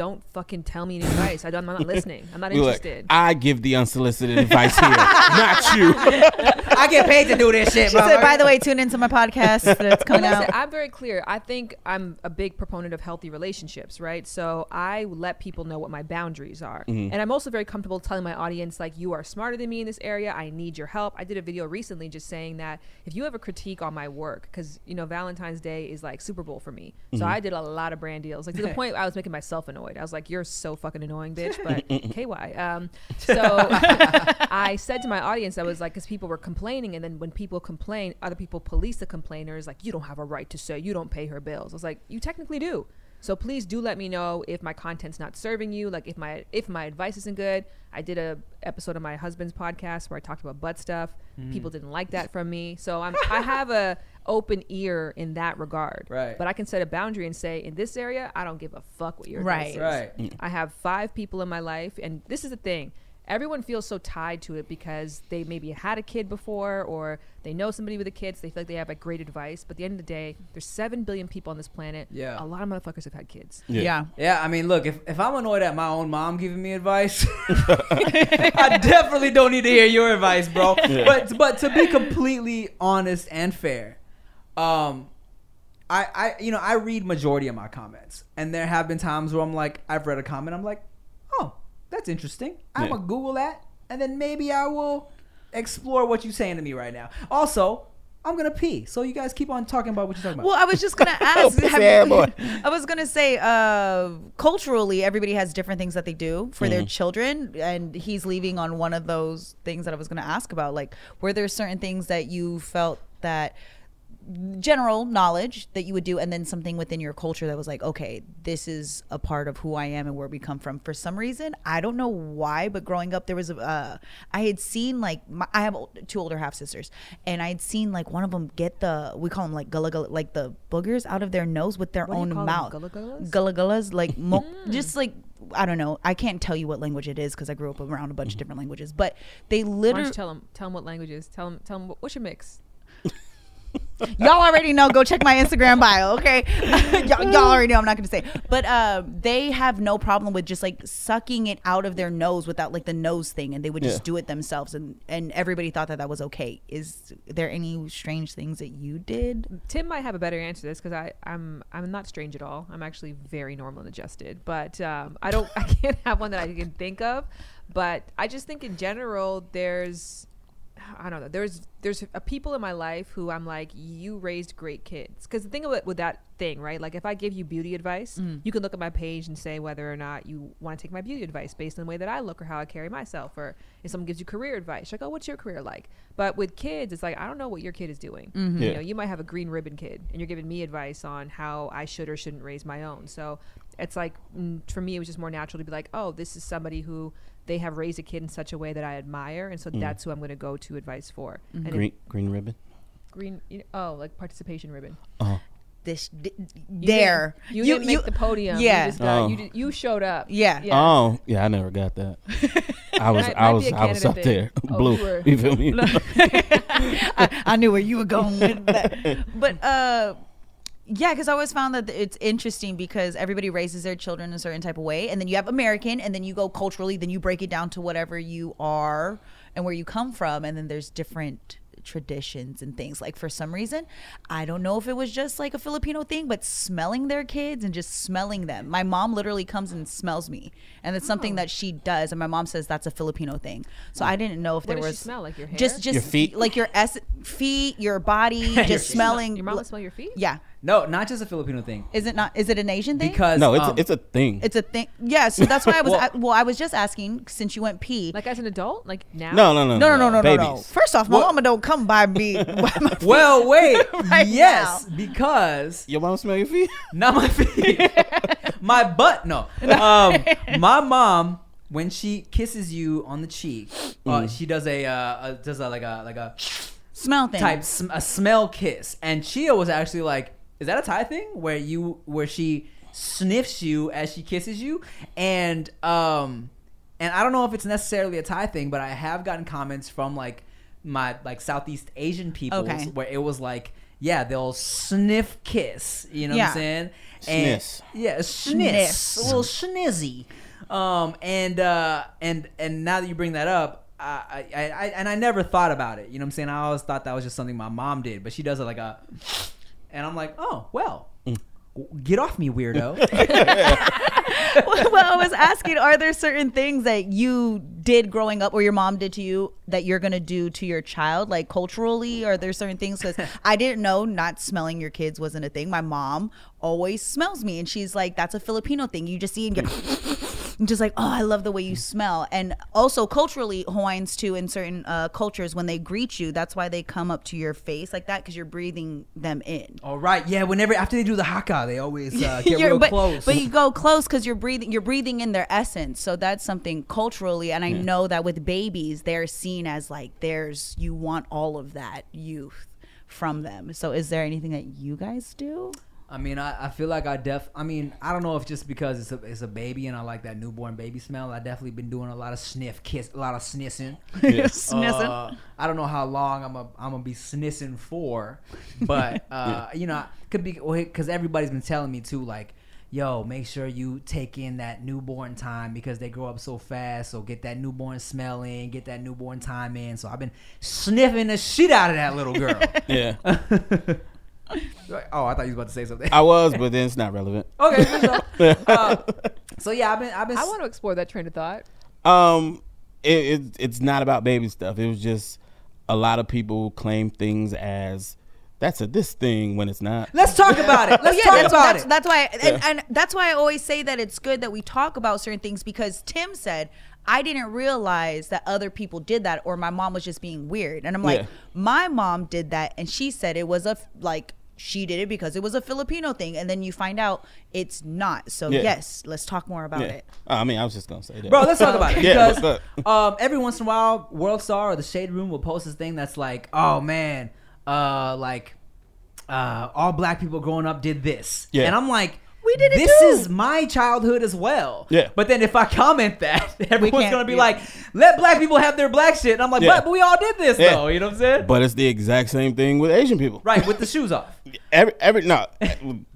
Don't fucking tell me any advice. I don't, I'm not listening. I'm not You're interested. I give the unsolicited advice here, not you. I get paid to do this shit. She said, by the way, tune into my podcast that's coming Listen, out. I'm very clear. I think I'm a big proponent of healthy relationships, right? So I let people know what my boundaries are. Mm-hmm. And I'm also very comfortable telling my audience, like, you are smarter than me in this area. I need your help. I did a video recently just saying that if you have a critique on my work, because, you know, Valentine's Day is like Super Bowl for me. So Mm-hmm. I did a lot of brand deals, like to the point I was making myself annoyed. I was like, you're so fucking annoying, bitch. But KY. Um, so I said to my audience, I was like, because people were complaining, and then when people complain, other people police the complainers, like, you don't have a right to say you don't pay her bills. I was like, you technically do. So please do let me know if my content's not serving you, like if my if my advice isn't good. I did a episode of my husband's podcast where I talked about butt stuff. Mm. People didn't like that from me, so I'm I have a open ear in that regard. Right. But I can set a boundary and say, in this area, I don't give a fuck what your Right. Right. I have five people in my life, and this is the thing. Everyone feels so tied to it because they maybe had a kid before, or they know somebody with a kid, so they feel like they have like great advice. But at the end of the day, there's seven billion people on this planet. Yeah. a lot of motherfuckers have had kids. yeah. Yeah, I mean, look, if, if I'm annoyed at my own mom giving me advice, I definitely don't need to hear your advice, bro. But but to be completely honest and fair, um, I I you know I read majority of my comments, and there have been times where I'm like, I've read a comment, I'm like, that's interesting. I'm Yeah. gonna Google that, and then maybe I will explore what you're saying to me right now. Also. I'm gonna pee, so you guys keep on talking about what you're talking about. Well, I was just gonna ask. pussy have you- boy. I was gonna say, uh, culturally, everybody has different things that they do for their children, and he's leaving on one of those things that I was gonna ask about. Like, were there certain things that you felt that general knowledge that you would do, and then something within your culture that was like, okay, this is a part of who I am and where we come from. For some reason, I don't know why, but growing up, there was a, uh, I had seen like my, I have two older half sisters, and I had seen like one of them get the we call them like gullah gullah, like the boogers out of their nose with their What own them? mouth. Gullah gullas? Gullah gullas, like mo- just like. I don't know. I can't tell you what language it is because I grew up around a bunch of different languages. But they literally, tell them? Tell them what languages. Tell them. Tell them what's your mix. Y'all already know. Go check my Instagram bio, okay? y'all, y'all already know. I'm not gonna say, but uh, they have no problem with just like sucking it out of their nose without like the nose thing, and they would just Yeah. do it themselves, and and everybody thought that that was okay. Is there any strange things that you did? Tim might have a better answer to this because I I'm I'm not strange at all. I'm actually very normal and adjusted. But um, I don't I can't have one that I can think of. But I just think in general there's I don't know there's there's uh, people in my life who I'm like, you raised great kids. Because the thing with, with that thing, right? Like if I give you beauty advice, Mm-hmm. you can look at my page and say whether or not you want to take my beauty advice based on the way that I look or how I carry myself. Or if someone gives you career advice, like, oh, what's your career like? But with kids, it's like I don't know what your kid is doing. Mm-hmm. You know, you might have a green ribbon kid, and you're giving me advice on how I should or shouldn't raise my own. So it's like mm, for me, it was just more natural to be like, oh, this is somebody who they have raised a kid in such a way that I admire, and so that's who I'm going to go to advice for. And it- Green green ribbon. green, you know, oh, like participation ribbon. Oh, This d- You there. didn't, you, didn't make the podium. yeah. you, just got, Oh. you, did, you showed up. Yeah. yeah. oh, yeah. I never got that. I was I was be a I was up thing. there, Oh, blue. you You feel me? I, I knew where you were going with that. But uh yeah, because I always found that it's interesting because everybody raises their children a certain type of way, and then you have American, and then you go culturally, then you break it down to whatever you are and where you come from, and then there's different traditions and things. Like for some reason, I don't know if it was just like a Filipino thing, but smelling their kids and just smelling them. My mom literally comes and smells me, and it's something oh. that she does, and my mom says that's a Filipino thing. So I didn't know if What there does she was smell? Like your hair? just just Your feet? like your s feet, your body, just smelling. Your mom will smell your feet? Yeah, no, not just a Filipino thing. Is it not? Is it an Asian thing? Because no, it's um, it's a thing. It's a thing. Yeah. So that's why I was. well, I, well, I, was just asking since you went pee. Like as an adult, like now. No, no, no, no, no, no, no, no. First off, my well, mama don't come by me. By well, wait. right yes, now. because your mom smell your feet. Not my feet. my butt. No. Um, my mom when she kisses you on the cheek, uh, mm. she does a, uh, a, does a like a like a smell thing type a smell kiss, and Chia was actually like "Is that a Thai thing where you where she sniffs you as she kisses you?" And um, and I don't know if it's necessarily a Thai thing, but I have gotten comments from like my like Southeast Asian people Okay. where it was like, yeah, they'll sniff kiss. You know what I'm saying? Sniss. Yeah, a sniss, Sniss. a little schnizzy. Um, and uh, and and now that you bring that up, I, I, I and I never thought about it. You know what I'm saying? I always thought that was just something my mom did, but she does it like a, and I'm like, oh well, mm. get off me, weirdo. well, I was asking, are there certain things that you did growing up or your mom did to you that you're going to do to your child? Like culturally, are there certain things? Because I didn't know not smelling your kids wasn't a thing. My mom always smells me and she's like, that's a Filipino thing. You just see and get. I'm just like, oh, I love the way you smell. And also culturally, Hawaiians too, in certain uh, cultures, when they greet you, that's why they come up to your face like that because you're breathing them in. All right, yeah. Whenever after they do the haka, they always uh, get You're- real but, close. But you go close because you're breathing. You're breathing in their essence. So that's something culturally, and I know that with babies, they're seen as like there's you want all of that youth from them. So is there anything that you guys do? I mean, I, I feel like I def. I mean, I don't know if just because it's a it's a baby and I like that newborn baby smell. I definitely been doing a lot of sniff, kiss, a lot of snissing. Snissing. Uh, I don't know how long I'm a, I'm gonna be snissing for, but uh, you know, could be because everybody's been telling me too, like, yo, make sure you take in that newborn time because they grow up so fast. So get that newborn smell in, get that newborn time in. So I've been sniffing the shit out of that little girl. Yeah, oh, I thought you was about to say something. I was, but then it's not relevant. okay, for sure. Uh, so yeah, I've been I've been I want to explore that train of thought. Um, it, it it's not about baby stuff. It was just a lot of people claim things as that's a this thing when it's not. Let's talk about it. Let's yeah, talk that's, about that's, it. that's why, and, and that's why I always say that it's good that we talk about certain things because Tim said I didn't realize that other people did that, or my mom was just being weird, and I'm like, Yeah. my mom did that, and she said it was a like she did it because it was a Filipino thing, and then you find out it's not. So Yeah. yes, let's talk more about Yeah. it. Oh, I mean, I was just gonna say that, Bro, let's talk about it Yeah, because what's um, every once in a while, World Star or the Shade Room will post this thing that's like, "Oh man, uh, like uh, all black people growing up did this," Yeah. and I'm like, We did it This too. is my childhood as well." Yeah. But then if I comment that, everyone's gonna be yeah. like, "Let black people have their black shit," and I'm like, Yeah. "But, but we all did this Yeah. though." You know what I'm saying? But it's the exact same thing with Asian people. right, with the shoes off. Every every no,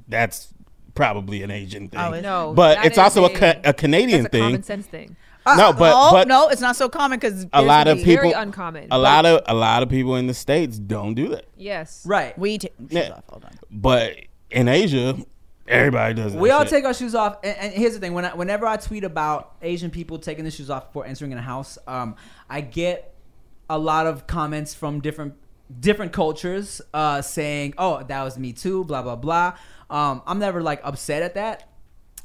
that's probably an Asian thing. Oh, is? No, but it's also a, a- ca- a Canadian That's a common thing. sense thing. Uh, no, but oh but no, it's not so common because a lot of Very people, uncommon. a lot of a lot of people in the states don't do that. Yes. Right. we take shoes Yeah. off. Hold on. But in Asia, everybody does. We all shit. take our shoes off, and, and here's the thing: when I, whenever I tweet about Asian people taking their shoes off before entering in a house, um, I get a lot of comments from different different cultures uh, saying, "Oh, that was me too," blah blah blah. Um, I'm never like upset at that.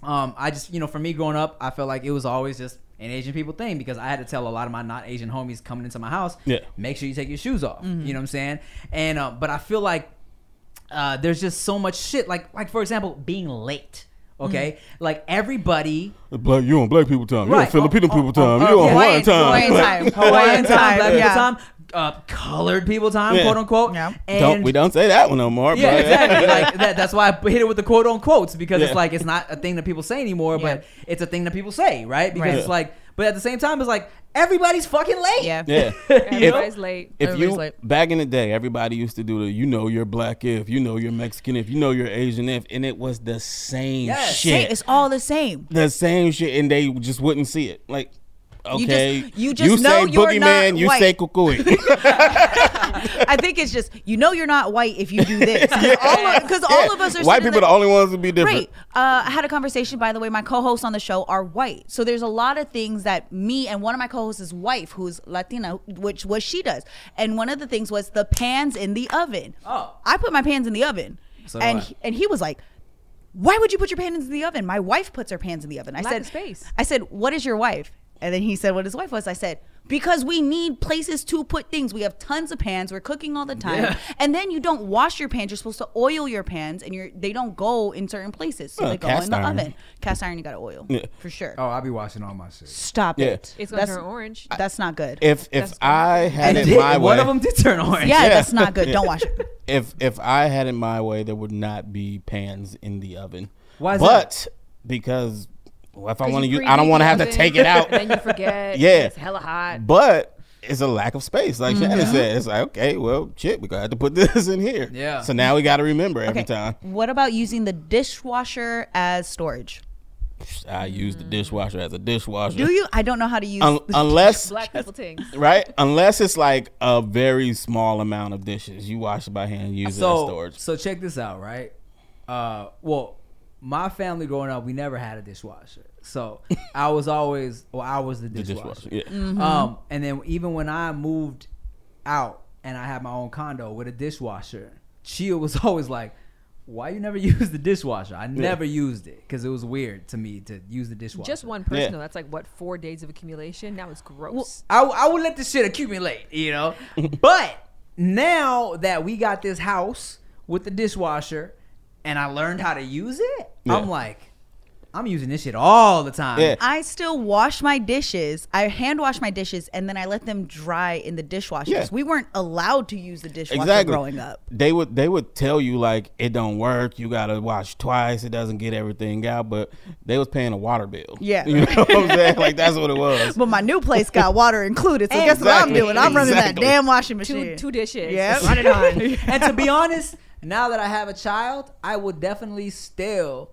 Um, I just, you know, for me growing up, I felt like it was always just an Asian people thing because I had to tell a lot of my not Asian homies coming into my house, Yeah. make sure you take your shoes off. You know what I'm saying? And uh, but I feel like uh, there's just so much shit. Like like for example, being late. Okay, like everybody Black, you on black people time. You on Filipino Oh, people oh, time. oh, you on yeah. Hawaiian time. Hawaiian time. Hawaiian time, black people time, uh, colored people time, Yeah. quote unquote. Yeah. And Don't we don't say that one no more. yeah, but- exactly. like that, that's why I hit it with the quote on quotes because Yeah. it's like it's not a thing that people say anymore, but it's a thing that people say, right? Because Right. it's like, but at the same time, it's like everybody's fucking late. Yeah. Yeah. Everybody's late. If Everybody's you late. back in the day, everybody used to do the you know you're black if you know you're Mexican if you know you're Asian if, and it was the same Yes. shit, It's all the same. the same shit, and they just wouldn't see it. Like, You just- you just know say you're boogeyman, not you white. say kukui. I think it's just you know you're not white if you do this because all, Yeah. of us are white people. there- The only ones to be different. Right. Uh, I had a conversation, by the way. My co-hosts on the show are white, so there's a lot of things that me and one of my co-hosts' wife, who's Latina, which what she does, and one of the things was the pans in the oven. Oh. I put my pans in the oven, So and he, and he was like. Why would you put your pans in the oven? My wife puts her pans in the oven. I Lack said, space. I said, what is your wife? And then he said what his wife was. I said, because we need places to put things. We have tons of pans. We're cooking all the time. Yeah. And then you don't wash your pans. You're supposed to oil your pans and you're they don't go in certain places. So Well, they go in the iron. oven. Cast iron you gotta oil. Yeah. For sure. Oh, I'll be washing all my shit. Stop Yeah. it. It's gonna that's, turn orange. that's not good. If if That's I had And it did- my one way, of them did turn orange. yeah, Yeah. that's not good. Don't wash it. if if I had it my way, there would not be pans in the oven. Why is but because well, if I want to use, I don't want to have to take it out. Then you forget. Yeah. It's hella hot. but it's a lack of space, like Shannon Mm-hmm. said. It's like okay, well, shit, we got to have to put this in here. Yeah. So now we got to remember every Okay. time. What about using the dishwasher as storage? I use the dishwasher as a dishwasher. Do you? I don't know how to use. Un- unless Black people things. right, unless it's like a very small amount of dishes, you wash it by hand, use it as So, storage. so check this out, right? Uh, well, my family growing up, we never had a dishwasher, so I was always, well, I was the The dishwasher. dishwasher, yeah. Um, and then even when I moved out and I had my own condo with a dishwasher, Chia was always like, "Why you never use the dishwasher?" I never used it because it was weird to me to use the dishwasher. Just one person Yeah. though. That's like what four days of accumulation. That was gross. I, I would let this shit accumulate, you know. but now that we got this house with the dishwasher, and I learned how to use it, Yeah. I'm like, I'm using this shit all the time. Yeah. I still wash my dishes. I hand wash my dishes and then I let them dry in the dishwasher. Yeah. We weren't allowed to use the dishwasher exactly. growing up. They would they would tell you like it don't work. You gotta wash twice. It doesn't get everything out. But they was paying a water bill. Yeah. you know what I'm saying? Like that's what it was. But my new place got water included. So guess what I'm doing? I'm running Exactly. that damn washing machine. two dishes. Yeah, Run it on. and to be honest, now that I have a child, I would definitely still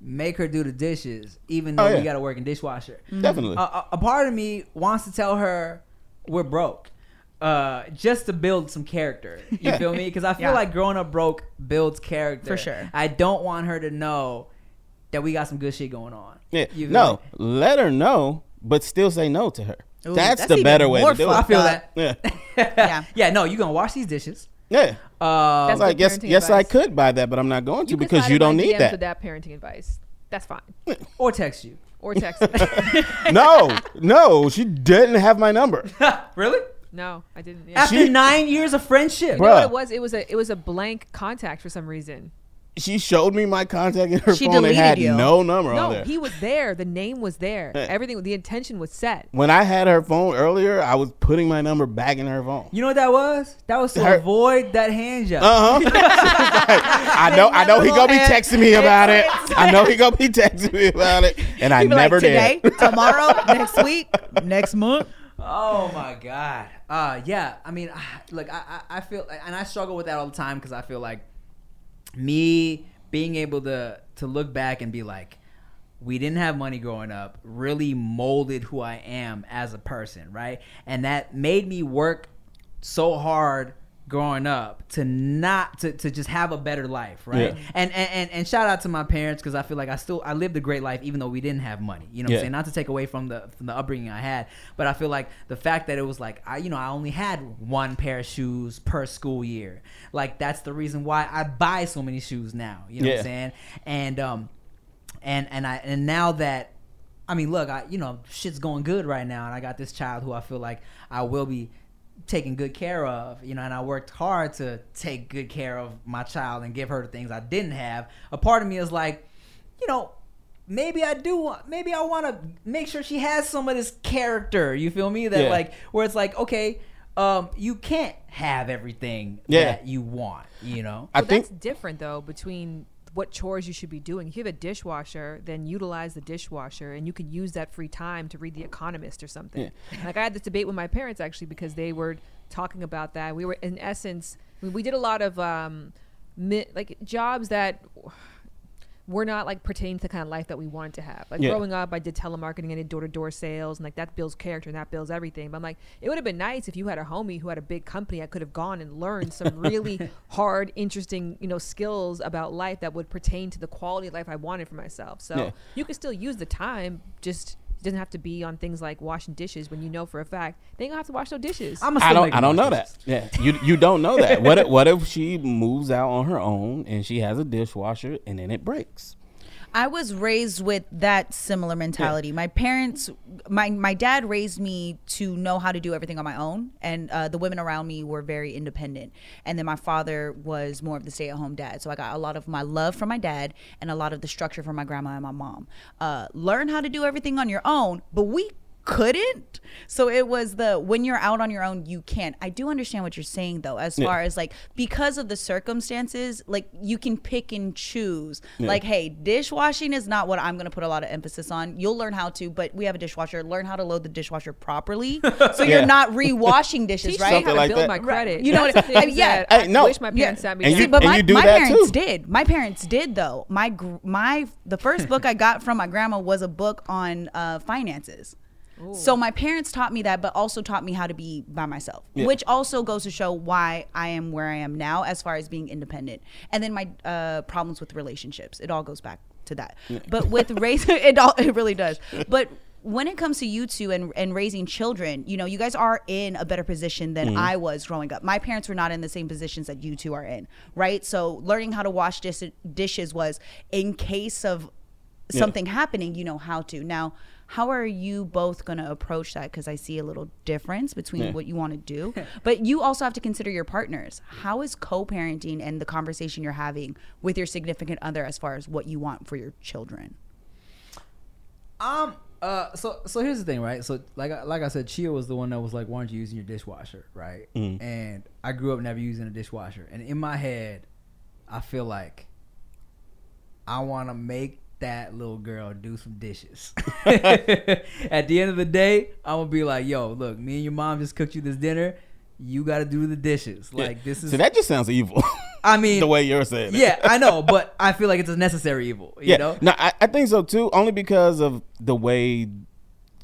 make her do the dishes, even though Oh, yeah. we got to work in dishwasher. Definitely. a, a, a part of me wants to tell her we're broke uh just to build some character you feel me because i feel Yeah. like growing up broke builds character For sure. i don't want her to know that we got some good shit going on yeah. You No, me? let her know, but still say no to her. Ooh, that's, that's the better way more to do it. i feel that Yeah. Yeah. yeah no you're gonna wash these dishes Yeah. uh That's like good yes, parenting yes, I could buy that, but I'm not going to You because you don't need DMs that. With that parenting advice. That's fine. or text you Or text. no, no, she didn't have my number. really no, I didn't. Yeah. after She- nine years of friendship You know what it was? It was a it was a blank contact for some reason. She showed me my contact in her She phone. It deleted had you. no number on No, there. he was there. The name was there. Everything. The intention was set. when I had her phone earlier, I was putting my number back in her phone. you know what that was that was to Her- avoid that hand job Uh huh. I know. I know he gonna be texting me about it. I know he gonna be texting me about it, and I never like today, did. tomorrow, next week, next month. Oh my god. Uh yeah. I mean, I, like I I I feel and I struggle with that all the time because I feel like me being able to to look back and be like, we didn't have money growing up, really molded who I am as a person, right? And that made me work so hard growing up to not to, to just have a better life right? Yeah. and, and and and shout out to my parents because i feel like i still i lived a great life even though we didn't have money you know what Yeah. i'm saying? Not to take away from the from the upbringing i had but i feel like the fact that it was like i you know i only had one pair of shoes per school year. Like that's the reason why i buy so many shoes now you know what i'm saying? And um and and i and now that I mean, look, I you know, shit's going good right now, and I got this child who I feel like I will be taken good care of, you know, and I worked hard to take good care of my child and give her the things I didn't have. A part of me is like, you know, maybe I do want, maybe I want to make sure she has some of this character. You feel me? That Yeah. like where it's like, okay, um, you can't have everything Yeah. that you want, you know. I Well, think that's different though between what chores you should be doing. If you have a dishwasher, then utilize the dishwasher, and you can use that free time to read The Economist or something. Like I had this debate with my parents actually because they were talking about that. We were in essence, we, we did a lot of um, mi- like jobs that were not like pertaining to the kind of life that we wanted to have. Like Yeah. growing up, I did telemarketing, I did door to door sales, and like that builds character and that builds everything. But I'm like, it would have been nice if you had a homie who had a big company. I could have gone and learned some really hard, interesting, you know, skills about life that would pertain to the quality of life I wanted for myself. So Yeah. you could still use the time, just it doesn't have to be on things like washing dishes when you know for a fact they ain't gonna have to wash no dishes. I'm I don't I don't know that. Yeah, you you don't know that. What if, what if she moves out on her own and she has a dishwasher and then it breaks? I was raised with that similar mentality. My parents, my my dad raised me to know how to do everything on my own, and uh, the women around me were very independent. And then my father was more of the stay at home dad. So I got a lot of my love from my dad and a lot of the structure from my grandma and my mom. Uh, learn how to do everything on your own, but we couldn't. So it was the when you're out on your own, you can't. I do understand what you're saying though, as far as like because of the circumstances, like you can pick and choose. Like, hey, dishwashing is not what I'm gonna put a lot of emphasis on. You'll learn how to, but we have a dishwasher. Learn how to load the dishwasher properly, so Yeah. you're not re-washing dishes, Teach right? me Something how to like build that. my credit. You know what- That's the I- things yeah. I Hey, no. wish my parents sent me. And to. you- See, but and my, you do my that parents too. did. My parents did though. My my the first book I got from my grandma was a book on uh, finances. So my parents taught me that, but also taught me how to be by myself, Yeah. which also goes to show why I am where I am now as far as being independent. And then my uh, problems with relationships, it all goes back to that. But with raising, it all it really does. But when it comes to you two and, and raising children, you know, you guys are in a better position than I was growing up. My parents were not in the same positions that you two are in, right? So learning how to wash dis- dishes was in case of Yeah. something happening, you know how to. Now, how are you both going to approach that? Because I see a little difference between Yeah. what you want to do, but you also have to consider your partners. How is co-parenting and the conversation you're having with your significant other as far as what you want for your children? Um. Uh. So so here's the thing, right? So like I- like I said, Chia was the one that was like, "Why aren't you using your dishwasher?" Right. Mm. And I grew up never using a dishwasher, and in my head, I feel like I want to make that little girl do some dishes. At the end of the day, I'm gonna be like, "Yo, look, me and your mom just cooked you this dinner. You got to do the dishes. Like this is." so that just sounds evil. I mean, the way you're saying it. yeah, I know, but I feel like it's a necessary evil. You yeah. know. No, I, I think so too. Only because of the way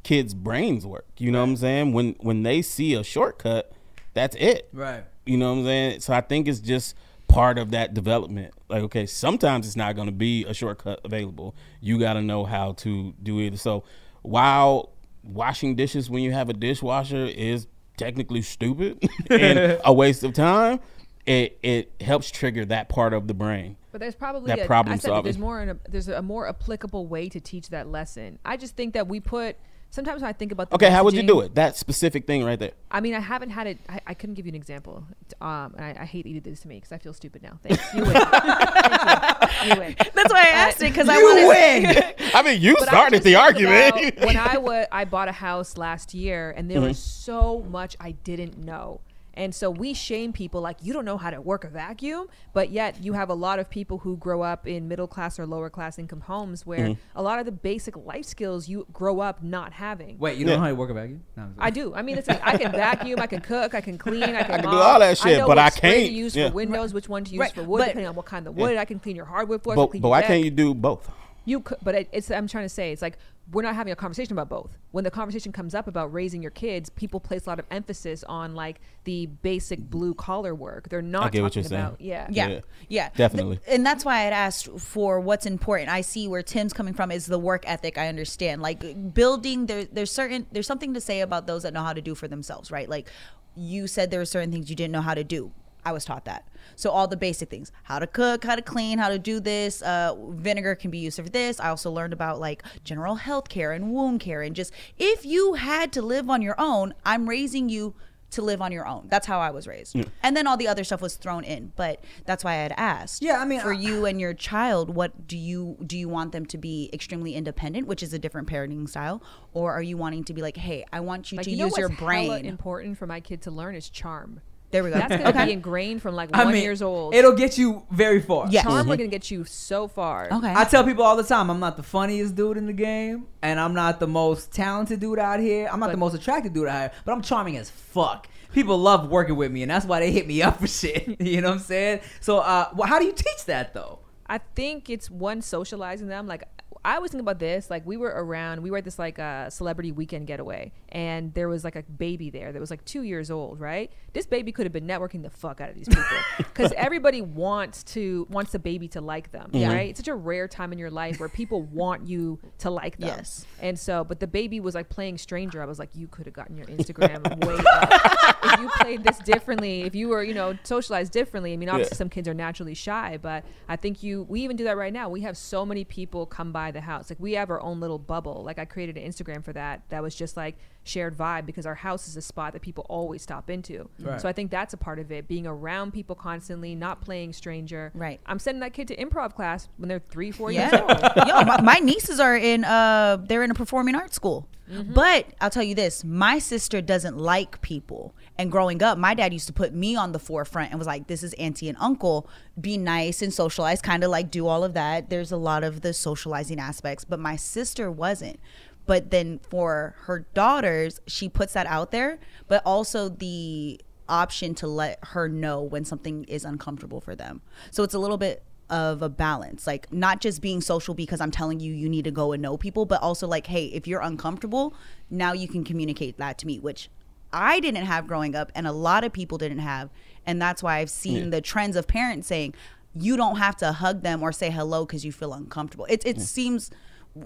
kids' brains work. You know what I'm saying? When when they see a shortcut, that's it. Right. You know what I'm saying? So I think it's just part of that development. Like, okay, sometimes it's not going to be a shortcut available. You got to know how to do it. So while washing dishes when you have a dishwasher is technically stupid and a waste of time, it it helps trigger that part of the brain. But there's probably That a, problem I said that there's solving. more an, there's a more applicable way to teach that lesson. I just think that we put sometimes when I think about the Okay, how would you do it? That specific thing right there. I mean, I haven't had it. I, I couldn't give you an example. Um, and I, I hate that you did this to me because I feel stupid now. Thanks. You win. Thank you. You win. That's why I asked it because I You wanted win. I mean, you But I started just the think argument. when I wa- I bought a house last year, and there Mm-hmm. was so much I didn't know. And so we shame people like you don't know how to work a vacuum, but yet you have a lot of people who grow up in middle class or lower class income homes where Mm-hmm. a lot of the basic life skills you grow up not having. Wait, you don't Yeah. know how to work a vacuum? No, I'm just- I do. I mean, it's like I can vacuum, I can cook, I can clean, I can, can do all that shit, know but I can't- To use yeah. for windows, which one to use Right, for wood, but- depending on what kind of wood. I can clean your hardwood floor. But but why deck. can't you do both? You could, but it, it's. I'm trying to say, it's like we're not having a conversation about both. When the conversation comes up about raising your kids, people place a lot of emphasis on like the basic blue collar work. They're not I get what you're saying. Yeah. Yeah. Yeah. Yeah. Definitely. Th- and that's why I'd asked for what's important. I see where Tim's coming from is the work ethic. I understand. Like building there there's certain there's something to say about those that know how to do for themselves, right? Like you said there were certain things you didn't know how to do. I was taught that. So all the basic things, how to cook, how to clean, how to do this. Uh, vinegar can be used for this. I also learned about like general health care and wound care and just if you had to live on your own, I'm raising you to live on your own. That's how I was raised. And then all the other stuff was thrown in. But that's why I had asked. Yeah, I mean, for I- you and your child, what do you do you want them to be extremely independent, which is a different parenting style, or are you wanting to be like, "Hey, I want you Like to you know use what's your hella brain." important for my kid to learn is charm. There we go. That's gonna okay. be ingrained from like I one mean, years old. It'll get you very far. Yes. charm are gonna get you so far. okay. I tell people all the time, I'm not the funniest dude in the game, and I'm not the most talented dude out here. I'm not the most attractive dude out here, but I'm charming as fuck. People love working with me, and that's why they hit me up for shit. you know what I'm saying? So, uh, well, how do you teach that though? I think it's one socializing them. Like I always think about this. Like we were around, we were at this like uh, celebrity weekend getaway, and there was like a baby there that was like two years old. Right, this baby could have been networking the fuck out of these people because everybody wants to wants the baby to like them. Right, it's such a rare time in your life where people want you to like them. Yes. And so, but the baby was like playing stranger. I was like, you could have gotten your Instagram way up if you played this differently. If you were, you know, socialized differently. I mean, obviously Yeah. some kids are naturally shy, but I think you. We even do that right now. We have so many people come by the house. Like we have our own little bubble. Like I created an Instagram for that. That was just like shared vibe because our house is a spot that people always stop into. Right. So I think that's a part of it. Being around people constantly, not playing stranger. Right. I'm sending that kid to improv class when they're three, four Yeah. years old. Yo, my, my nieces are in uh they're in a performing arts school. But I'll tell you this, my sister doesn't like people. And growing up, my dad used to put me on the forefront and was like, This is auntie and uncle. Be nice and socialize, kind of like do all of that. There's a lot of the socializing aspects. But my sister wasn't. But then for her daughters, she puts that out there, but also the option to let her know when something is uncomfortable for them. So it's a little bit of a balance, like not just being social because I'm telling you you need to go and know people, but also like, hey, if you're uncomfortable, now you can communicate that to me, which I didn't have growing up and a lot of people didn't have. And that's why I've seen Yeah. the trends of parents saying, you don't have to hug them or say hello because you feel uncomfortable. It, it seems,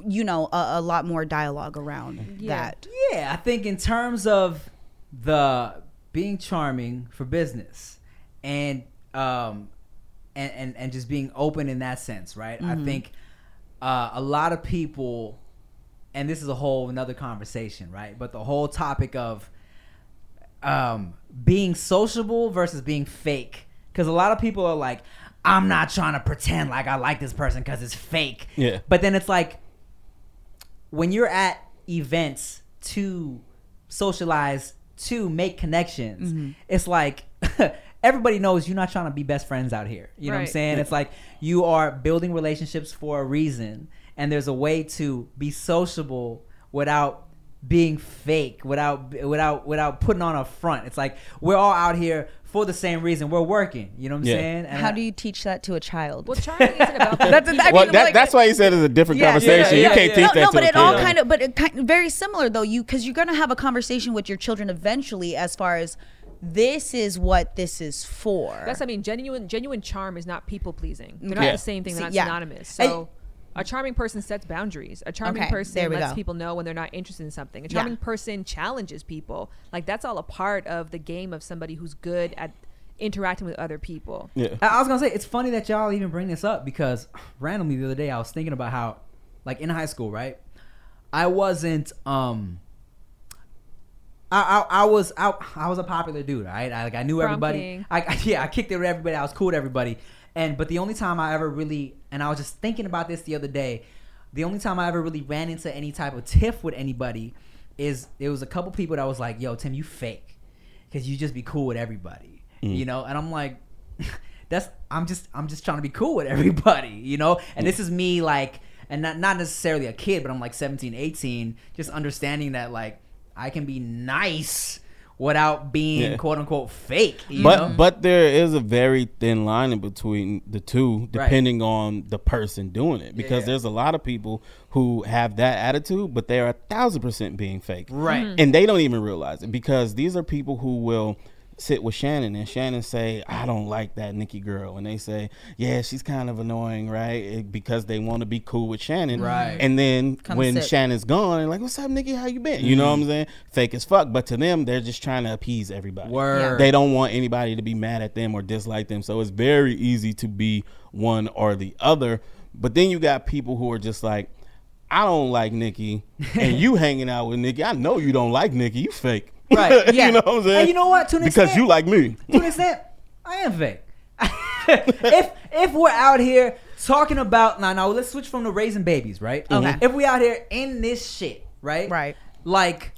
you know, a, a lot more dialogue around Yeah. that. Yeah, I think in terms of the being charming for business and um and and, and just being open in that sense, right? I think uh, a lot of people and this is a whole another conversation, right? But the whole topic of um being sociable versus being fake cuz a lot of people are like I'm not trying to pretend like I like this person cuz it's fake. Yeah. But then it's like when you're at events to socialize to make connections Mm-hmm. it's like everybody knows you're not trying to be best friends out here you know what i'm saying it's like you are building relationships for a reason and there's a way to be sociable without being fake without without without putting on a front it's like we're all out here for the same reason we're working you know what i'm Yeah. saying And How I- do you teach that to a child? Well, charming isn't about the That's- I well, mean, that, like- that's why you said it's a different Yeah, conversation. yeah, you can't yeah. teach no, that no, to but a it all kind of, but it kind very similar though. You because you're gonna have a conversation with your children eventually, as far as this is what this is for. That's I mean, genuine genuine charm is not people pleasing. They're not Yeah. the same thing. They're not yeah. synonymous. Hey. So. A charming person sets boundaries. A charming Okay, person lets go. people know when they're not interested in something. A Yeah. charming person challenges people. Like that's all a part of the game of somebody who's good at interacting with other people. yeah. I I was gonna say it's funny that y'all even bring this up because randomly the other day I was thinking about how, like in high school, right? I wasn't um. I, I, I was I, I was a popular dude, right? I, like I knew Prom everybody. I, I yeah, I kicked it with everybody. I was cool with everybody. And but the only time I ever really and I was just thinking about this the other day, the only time I ever really ran into any type of tiff with anybody is it was a couple people that was like, "Yo, Tim, you fake," because you just be cool with everybody, mm. you know. And I'm like, that's I'm just I'm just trying to be cool with everybody, you know. And this is me like, and not not necessarily a kid, but I'm like 17, 18, just understanding that like I can be nice without being Yeah. quote unquote fake. You but know? but there is a very thin line in between the two depending on the person doing it because Yeah. there's a lot of people who have that attitude but they are a thousand percent being fake Right. Mm-hmm. Mhm. and they don't even realize it because these are people who will sit with Shannon and Shannon say I don't like that Nikki girl and they say yeah she's kind of annoying right It- because they want to be cool with Shannon Right. and then Come when sit. Shannon's gone they're like what's up Nikki how you been you know what I'm mm-hmm. saying fake as fuck but to them they're just trying to appease everybody Word. they don't want anybody to be mad at them or dislike them. So it's very easy to be one or the other. But then you got people who are just like, I don't like Nikki, and you hanging out with Nikki. I know you don't like Nikki. You fake. Right, yeah. you know what I'm saying? And you know what? To an because extent- you like me. to an extent, I am fake. if if we're out here talking about now, now let's switch from the raising babies, right? Okay. Mm-hmm. If we out here in this shit, right? Right. Like,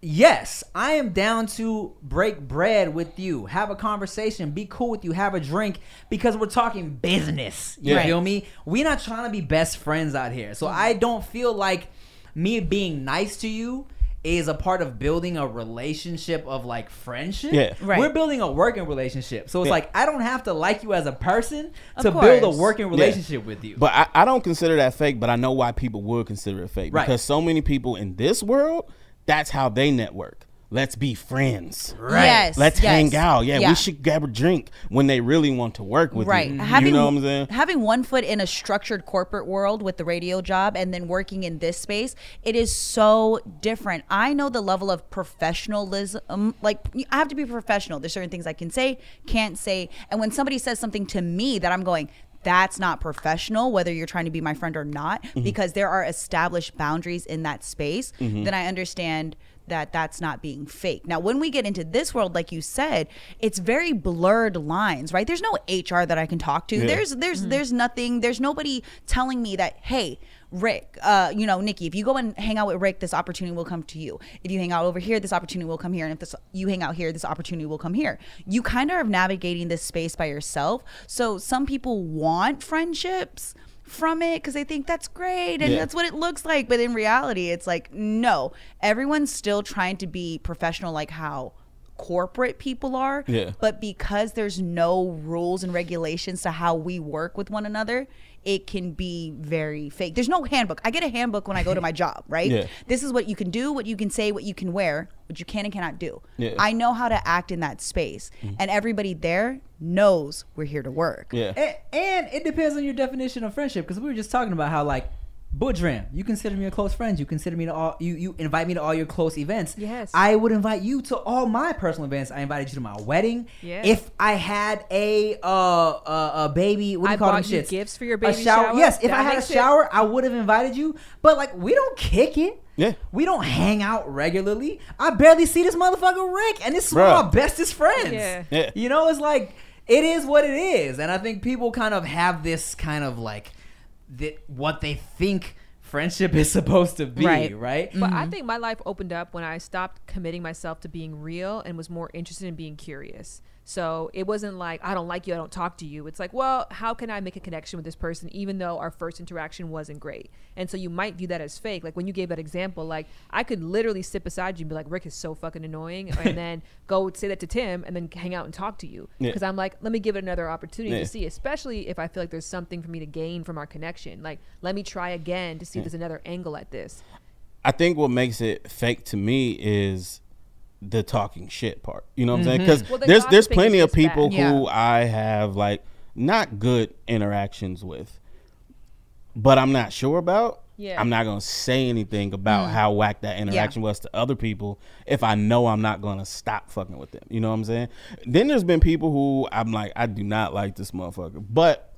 yes, I am down to break bread with you, have a conversation, be cool with you, have a drink because we're talking business. You Yeah. feel me? We're not trying to be best friends out here, so mm-hmm. I don't feel like me being nice to you. Is a part of building a relationship of like friendship. Yeah. Right. We're building a working relationship. So it's Yeah. like I don't have to like you as a person Of to build a working relationship with you. But I, I don't consider that fake, but I know why people would consider it fake. Right. Because so many people in this world, that's how they network. Let's be friends. Right. Yes. Let's yes. hang out. Yeah, Yeah. we should grab a drink when they really want to work with Right. you. Having, you know what I'm saying? Having one foot in a structured corporate world with the radio job and then working in this space, it is so different. I know the level of professionalism. Like, I have to be professional. There's certain things I can say, can't say. And when somebody says something to me that I'm going, that's not professional, whether you're trying to be my friend or not, Mm-hmm. because there are established boundaries in that space, then I understand that that's not being fake. Now, when we get into this world, like you said, it's very blurred lines, right? There's no HR that I can talk to. Yeah. There's there's there's nothing. There's nobody telling me that, hey, Rick, uh, you know, Nikki, if you go and hang out with Rick, this opportunity will come to you. If you hang out over here, this opportunity will come here. And if this you hang out here, this opportunity will come here. You kind of are navigating this space by yourself. So some people want friendships from it because they think that's great and Yeah. that's what it looks like. But in reality, it's like, no, everyone's still trying to be professional, like how corporate people are. Yeah. But because there's no rules and regulations to how we work with one another, it can be very fake. There's no handbook. I get a handbook when I go to my job, right? Yeah. This is what you can do, what you can say, what you can wear, what you can and cannot do. Yeah. Mm-hmm. I know how to act in that space. And everybody there knows we're here to work. Yeah. and, and it depends on your definition of friendship because we were just talking about how like Boodram, you consider me a close friend. You consider me to all you you invite me to all your close events. Yes. I would invite you to all my personal events. I invited you to my wedding. Yeah. If I had a uh, uh a baby, what do I you call them bought shits? gifts for your A baby shower. shower? Yes. If That I had a makes it- shower, I would have invited you. But like, we don't kick it. Yeah. We don't hang out regularly. I barely see this motherfucker Rick, and this is one Bruh. of my bestest friends. Yeah. Yeah. You know, it's like it is what it is, and I think people kind of have this kind of like that what they think friendship is supposed to be, Right. right? But I mm-hmm. think my life opened up when I stopped committing myself to being real and was more interested in being curious. So it wasn't like, I don't like you, I don't talk to you. It's like, well, how can I make a connection with this person even though our first interaction wasn't great? And so you might view that as fake. Like when you gave that example, like I could literally sit beside you and be like, Rick is so fucking annoying. And then go say that to Tim and then hang out and talk to you. Yeah. Because I'm like, let me give it another opportunity Yeah. to see, especially if I feel like there's something for me to gain from our connection. Like, let me try again to see if there's another angle at this. I think what makes it fake to me is the talking shit part. You know what I'm saying? Mm-hmm. Because Well, the there's there's plenty of people bad. who I have like not good interactions with, but I'm not sure about. Yeah. I'm not gonna say anything about mm. how whack that interaction was to other people if I know I'm not gonna stop fucking with them. You know what I'm saying? Then there's been people who I'm like, I do not like this motherfucker, but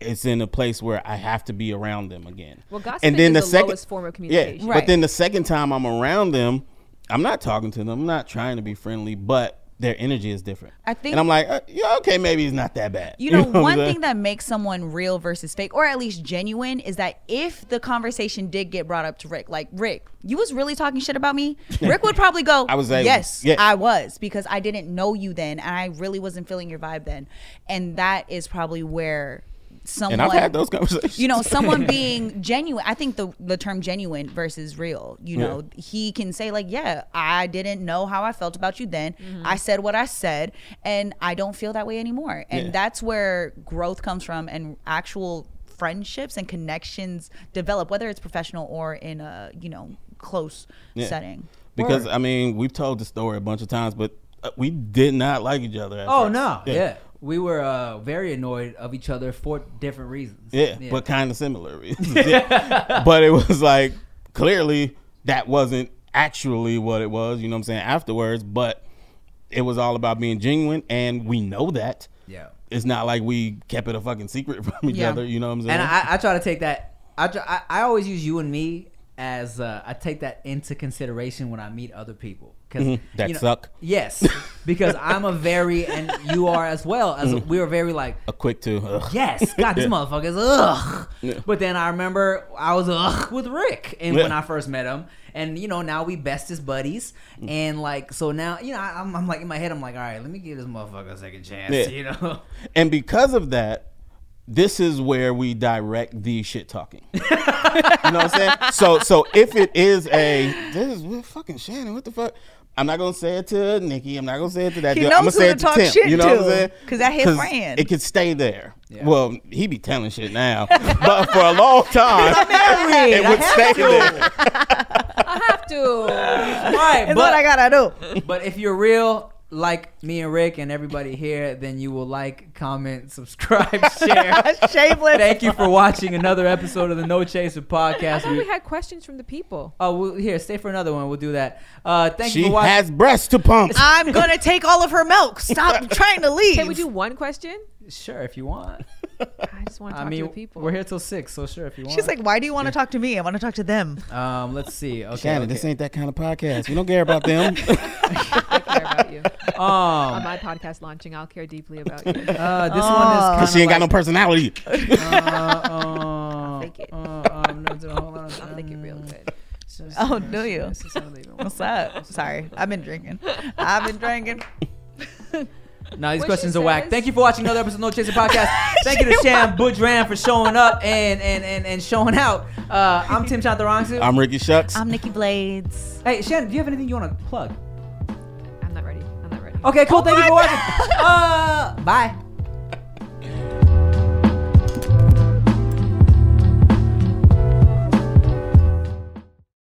it's in a place where I have to be around them again. Well, gossiping is the lowest form of communication. Yeah, Right. but then the second time I'm around them, I'm not talking to them. I'm not trying to be friendly, but their energy is different. I think- and I'm like, uh, yeah, okay, maybe it's not that bad. You know, what I'm one thing that makes someone real versus fake, or at least genuine, is that if the conversation did get brought up to Rick, like Rick, you was really talking shit about me, Rick would probably go, I was able- yes, yeah. I was, because I didn't know you then, and I really wasn't feeling your vibe then, and that is probably where someone And I've had those conversations. you know someone being genuine i think the the term genuine versus real you Yeah. know he can say like yeah i didn't know how i felt about you then i said what i said and i don't feel that way anymore and Yeah. that's where growth comes from and actual friendships and connections develop whether it's professional or in a you know close Yeah. setting because Word. I mean, we've told the story a bunch of times, but uh, we did not like each other. At Oh first. no, yeah. We were uh, very annoyed of each other for different reasons. Yeah, but kind of similar reasons. Yeah. but it was like clearly that wasn't actually what it was. You know what I'm saying? Afterwards, but it was all about being genuine, and we know that. yeah. It's not like we kept it a fucking secret from each Yeah. other. You know what I'm saying? And I, I try to take that. I, try, I I always use you and me as uh, I take that into consideration when I meet other people. Because Mhm. That suck. Yes, because I'm a very and you are as well as Mm-hmm. we are very like a quick two. Ugh. yes, God, this Yeah. motherfucker's ugh. Yeah. But then I remember I was ugh with Rick, and when I first met him, and you know now we best as buddies, Mm. and like so now you know I- I'm, I'm like in my head I'm like all right, let me give this motherfucker a second chance, Yeah. you know. And because of that, this is where we direct the shit talking. you know what I'm saying? So so if it is a this is what fucking Shannon, what the fuck? I'm not gonna say it to Nikki. I'm not gonna say it to that. He dude. I'm knows gonna say who it to to talk Tim. shit you know what to, I'm saying? 'cause that his friend. It could stay there. Yeah. Well, he be telling shit now, but for a long time, married. it would stay to. there. I have to. right, It's but what I gotta do. But if you're real, like me and Rick and everybody here, then you will like, comment, subscribe, share. Shameless. Thank you for watching another episode of the No Chaser I podcast. thought we We- had questions from the people. oh, we'll, here, stay for another one. We'll do that. Uh, thank you She for watching. has breasts to pump. I'm gonna take all of her milk. Stop trying to leave. Can we do one question? sure, if you want. I just want to I talk to the people. we're here till six, so sure, if you want. She's like, why do you want to talk to me? I want to talk to them. um, let's see. Okay, Shannon, okay. this ain't that kind of podcast. We don't care about them. I care about you. On Um, my podcast launching, I'll care deeply about you. uh, this Oh. one Cause she ain't got kind no of personality. like, uh, uh, Fake it. uh, um, no, no, hold on. I'll think it real good. Oh, do you? What's up? Sorry, I've been drinking. I've been drinking. No, these What questions are whack. Thank you for watching another episode of No Chaser Podcast. Thank you to Shan Boodram for showing up and and, and, and showing out. Uh, I'm Tim Chantarangsu. I'm Ricky Shucks. I'm Nikki Blades. Hey, Shannon, do you have anything you want to plug? Okay, cool. Thank you for watching. Uh, bye.